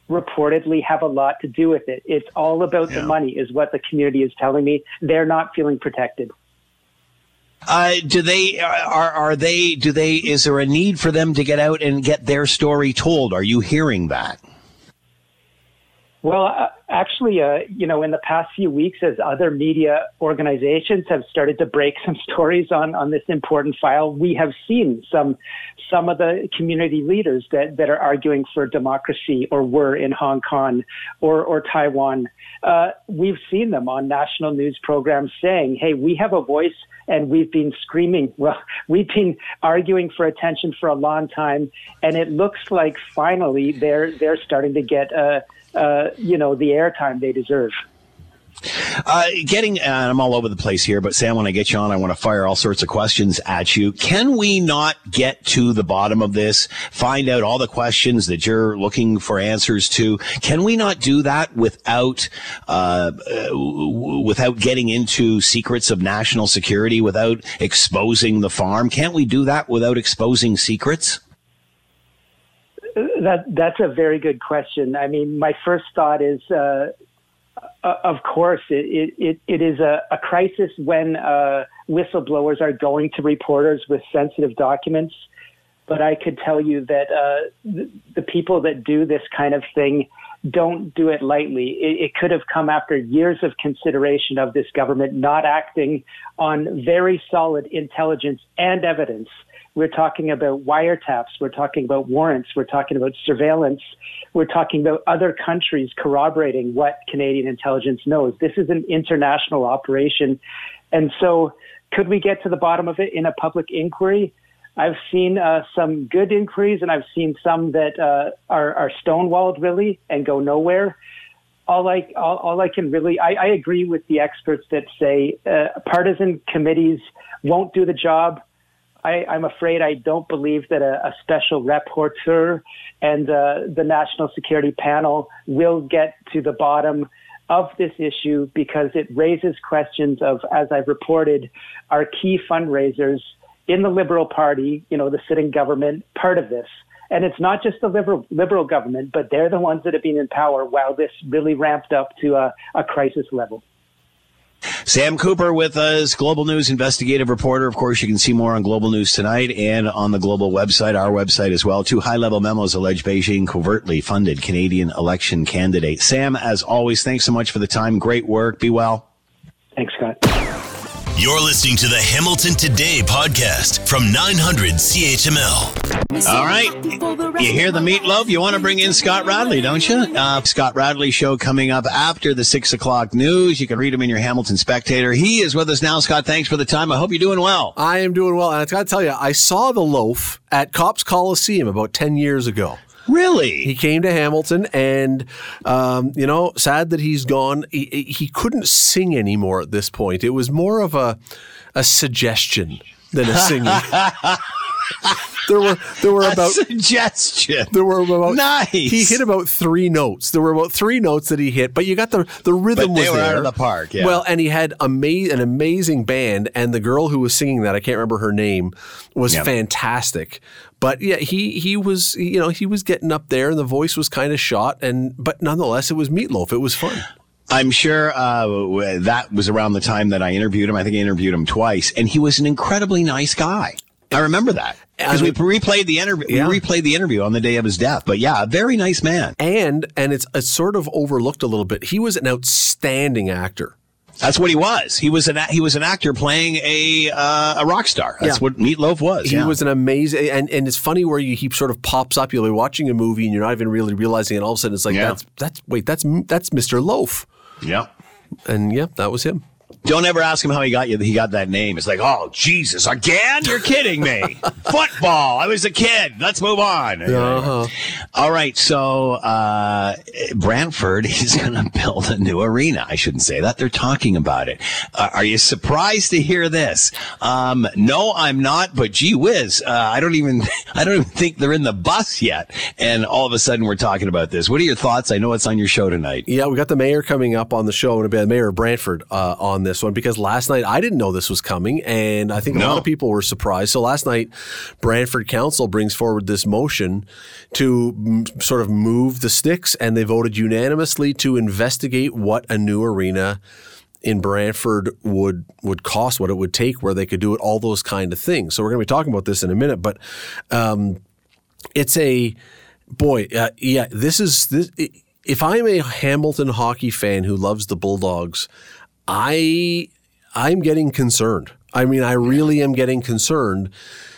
reportedly have a lot to do with it. It's all about yeah. the money, is what the community is telling me. They're not feeling protected. Uh, do they are are they do they is there a need for them to get out and get their story told? Are you hearing that? Well, uh, actually, uh, you know, in the past few weeks, as other media organizations have started to break some stories on, on this important file, we have seen some some of the community leaders that, that are arguing for democracy or were in Hong Kong or, or Taiwan. Uh, we've seen them on national news programs saying, hey, we have a voice and we've been screaming. Well, we've been arguing for attention for a long time, and it looks like finally they're they're starting to get uh, uh, you know, the airtime they deserve. Uh, getting, I'm all over the place here, but Sam, when I get you on, I want to fire all sorts of questions at you. Can we not get to the bottom of this? Find out all the questions that you're looking for answers to. Can we not do that without, uh without getting into secrets of national security, without exposing the farm? Can't we do that without exposing secrets? That that's a very good question. I mean, my first thought is uh, uh, of course, it, it, it is a, a crisis when uh, whistleblowers are going to reporters with sensitive documents. But I could tell you that uh, the, the, people that do this kind of thing don't do it lightly. It, it could have come after years of consideration of this government not acting on very solid intelligence and evidence we're talking about wiretaps. We're talking about warrants. We're talking about surveillance. We're talking about other countries corroborating what Canadian intelligence knows. This is an international operation. And so, could we get to the bottom of it in a public inquiry? I've seen uh, some good inquiries and I've seen some that uh, are, are, stonewalled really and go nowhere. All I, all, all I can really, I, I, agree with the experts that say uh, partisan committees won't do the job. I, am afraid I don't believe that a, a special rapporteur and uh, the National Security Panel will get to the bottom of this issue because it raises questions of, as I've reported, our key fundraisers in the Liberal Party, you know, the sitting government, part of this. And it's not just the liberal, liberal government, but they're the ones that have been in power while this really ramped up to a, a crisis level. Sam Cooper with us, Global News investigative reporter. Of course, you can see more on Global News tonight and on the Global website, our website as well. Two high level memos allege Beijing covertly funded Canadian election candidate. Sam, as always, thanks so much for the time. Great work. Be well. Thanks, Scott. You're listening to the Hamilton Today podcast from 900 CHML. All right. You hear the meatloaf? You want to bring in Scott Radley, don't you? Uh, Scott Radley show coming up after the six o'clock news. You can read him in your Hamilton Spectator. He is with us now. Scott, thanks for the time. I hope you're doing well. I am doing well. And I've got to tell you, I saw the loaf at Copps Coliseum about 10 years ago. Really? He came to Hamilton, and um, you know, sad that he's gone. He, he couldn't sing anymore at this point. It was more of a a suggestion than a singing. there were there were a about suggestion. There were about nice. He hit about three notes. There were about three notes that he hit, but you got the the rhythm was there. out of the park. Yeah. Well, and he had ama- an amazing band, and the girl who was singing that I can't remember her name was fantastic. But yeah, he he was you know he was getting up there, and the voice was kind of shot, and but nonetheless, it was meatloaf. It was fun. I'm sure uh, that was around the time that I interviewed him. I think I interviewed him twice, and he was an incredibly nice guy. I remember that because we replayed the interview. Yeah. We replayed the interview on the day of his death. But yeah, a very nice man. And and it's, it's sort of overlooked a little bit. He was an outstanding actor. That's what he was. He was an he was an actor playing a uh, a rock star. That's yeah. what Meatloaf was. He yeah. was an amazing and and it's funny where you, he sort of pops up. You'll be watching a movie and you're not even really realizing, it. all of a sudden it's like yeah. that's that's wait that's that's Mr. Loaf. Yeah, and yeah, that was him. Don't ever ask him how he got you. He got that name. It's like, oh Jesus, again? You're kidding me? Football. I was a kid. Let's move on. Uh-huh. All right. So uh, Brantford is going to build a new arena. I shouldn't say that. They're talking about it. Uh, are you surprised to hear this? Um, no, I'm not. But gee whiz, uh, I don't even. I don't even think they're in the bus yet. And all of a sudden, we're talking about this. What are your thoughts? I know it's on your show tonight. Yeah, we got the mayor coming up on the show in a bit. Mayor of Brantford uh, on this one because last night I didn't know this was coming, and I think a lot of people were surprised. So last night, Brantford Council brings forward this motion to m- sort of move the sticks, and they voted unanimously to investigate what a new arena in Brantford would would cost, what it would take, where they could do it, all those kind of things. So we're going to be talking about this in a minute, but um, it's a boy, uh, yeah. This is this. If I'm a Hamilton hockey fan who loves the Bulldogs, I I'm getting concerned. I mean, I really am getting concerned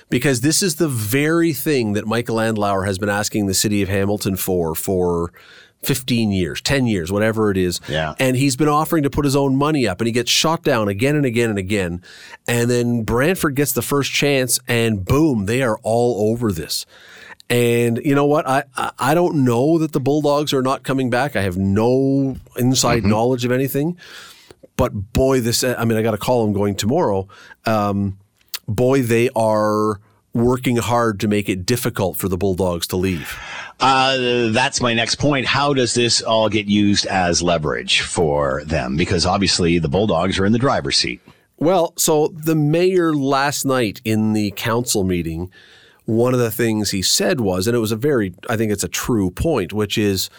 because this is the very thing that Michael Andlauer has been asking the city of Hamilton for for 15 years, 10 years, whatever it is. Yeah. And he's been offering to put his own money up and he gets shot down again and again and again. And then Brantford gets the first chance and boom, they are all over this. And you know what? I, I don't know that the Bulldogs are not coming back. I have no inside mm-hmm. knowledge of anything. But boy, this I mean, I got to call them going tomorrow. Um, boy, they are working hard to make it difficult for the Bulldogs to leave. Uh, that's my next point. How does this all get used as leverage for them? Because obviously the Bulldogs are in the driver's seat. Well, so the mayor last night in the council meeting, one of the things he said was, and it was a very, I think it's a true point, which is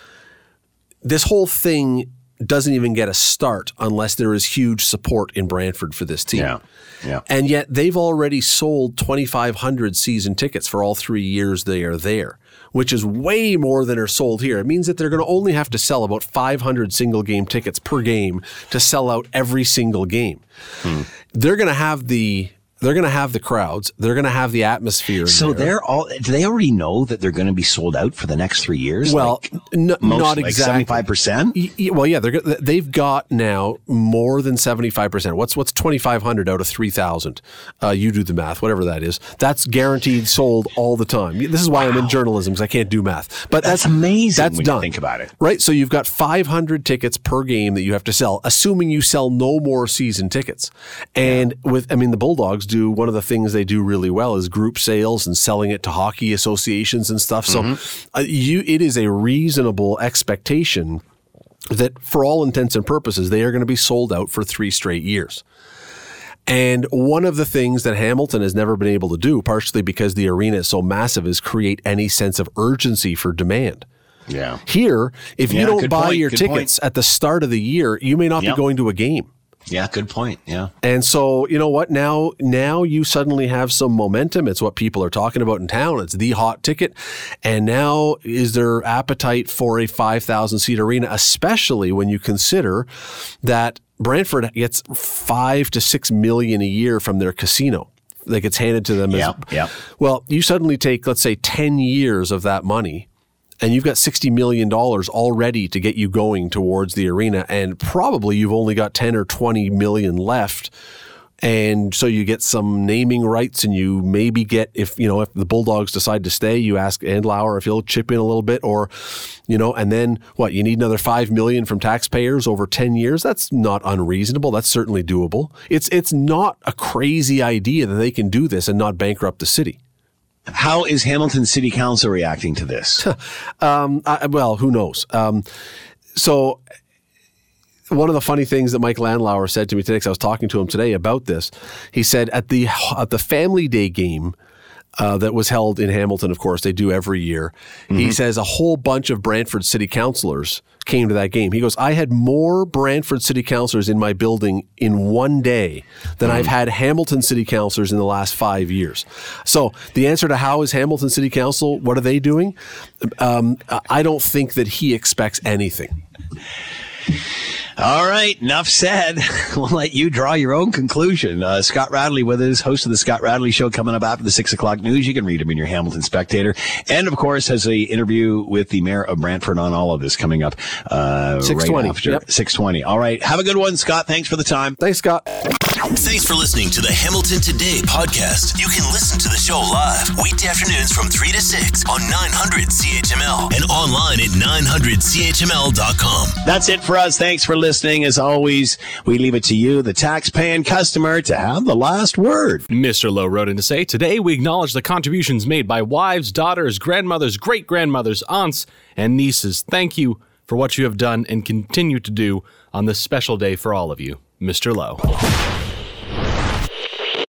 this whole thing doesn't even get a start unless there is huge support in Brantford for this team. Yeah. Yeah. And yet they've already sold 2,500 season tickets for all three years they are there, which is way more than are sold here. It means that they're going to only have to sell about 500 single game tickets per game to sell out every single game. Hmm. They're going to have the they're going to have the crowds. They're going to have the atmosphere. So there. they're all. Do they already know that they're going to be sold out for the next three years? Well, Like, n- most, not like exactly. 75%? Y- y- Well, yeah, they're they've got now more than seventy five percent. What's what's twenty five hundred out of three thousand? Uh, you do the math, whatever that is. That's guaranteed sold all the time. This is why I'm in journalism because I can't do math. But that's, That's amazing That's when you done. think about it. right? So you've got five hundred tickets per game that you have to sell, assuming you sell no more season tickets. And with, I mean, the Bulldogs do one of the things they do really well is group sales and selling it to hockey associations and stuff. So uh, you, it is a reasonable expectation that for all intents and purposes, they are going to be sold out for three straight years. And one of the things that Hamilton has never been able to do, partially because the arena is so massive, is create any sense of urgency for demand. Yeah. Here, if you don't buy point, your tickets at the start of the year, you may not Yep. be going to a game. Yeah, good point. Yeah. And so, you know what? Now, now you suddenly have some momentum. It's what people are talking about in town. It's the hot ticket. And now, is there appetite for a 5,000 seat arena, especially when you consider that Brantford gets five to six million a year from their casino that gets handed to them? Yeah, as, yeah. Well, you suddenly take, let's say, 10 years of that money and you've got $60 million already to get you going towards the arena and probably you've only got 10 or 20 million left. And so you get some naming rights and you maybe get if you know if the bulldogs decide to stay you ask andlauer if he'll chip in a little bit or you know and then what you need another 5 million from taxpayers over 10 years? That's not unreasonable. That's certainly doable. It's it's not a crazy idea that they can do this and not bankrupt the city How is Hamilton City Council reacting to this? Um, I, well, who knows? Um, so one of the funny things that Mike Andlauer said to me today, because I was talking to him today about this, he said at the at the Family Day game. Uh, that was held in Hamilton, of course, they do every year. He says a whole bunch of Brantford city councilors came to that game. He goes, I had more Brantford city councilors in my building in one day than I've had Hamilton city councilors in the last five years. So the answer to how is Hamilton city council, what are they doing? Um, I don't think that he expects anything. All right, enough said. we'll let you draw your own conclusion. Uh, Scott Radley with us, host of the Scott Radley Show, coming up after the six o'clock news. You can read him in your Hamilton Spectator, and of course has a interview with the mayor of Brantford on all of this coming up. Uh, 620, right after yep. six twenty. All right, have a good one, Scott. Thanks for the time. Thanks, Scott. Thanks for listening to the Hamilton Today podcast. You can listen to the show live weekday afternoons from 3 to 6 on 900 CHML and online at 900CHML.com. That's it for us. Thanks for listening. As always, we leave it to you, the tax-paying customer, to have the last word. Mr. Lowe wrote in to say, Today we acknowledge the contributions made by wives, daughters, grandmothers, great grandmothers, aunts, and nieces. Thank you for what you have done and continue to do on this special day for all of you. Mr. Lowe.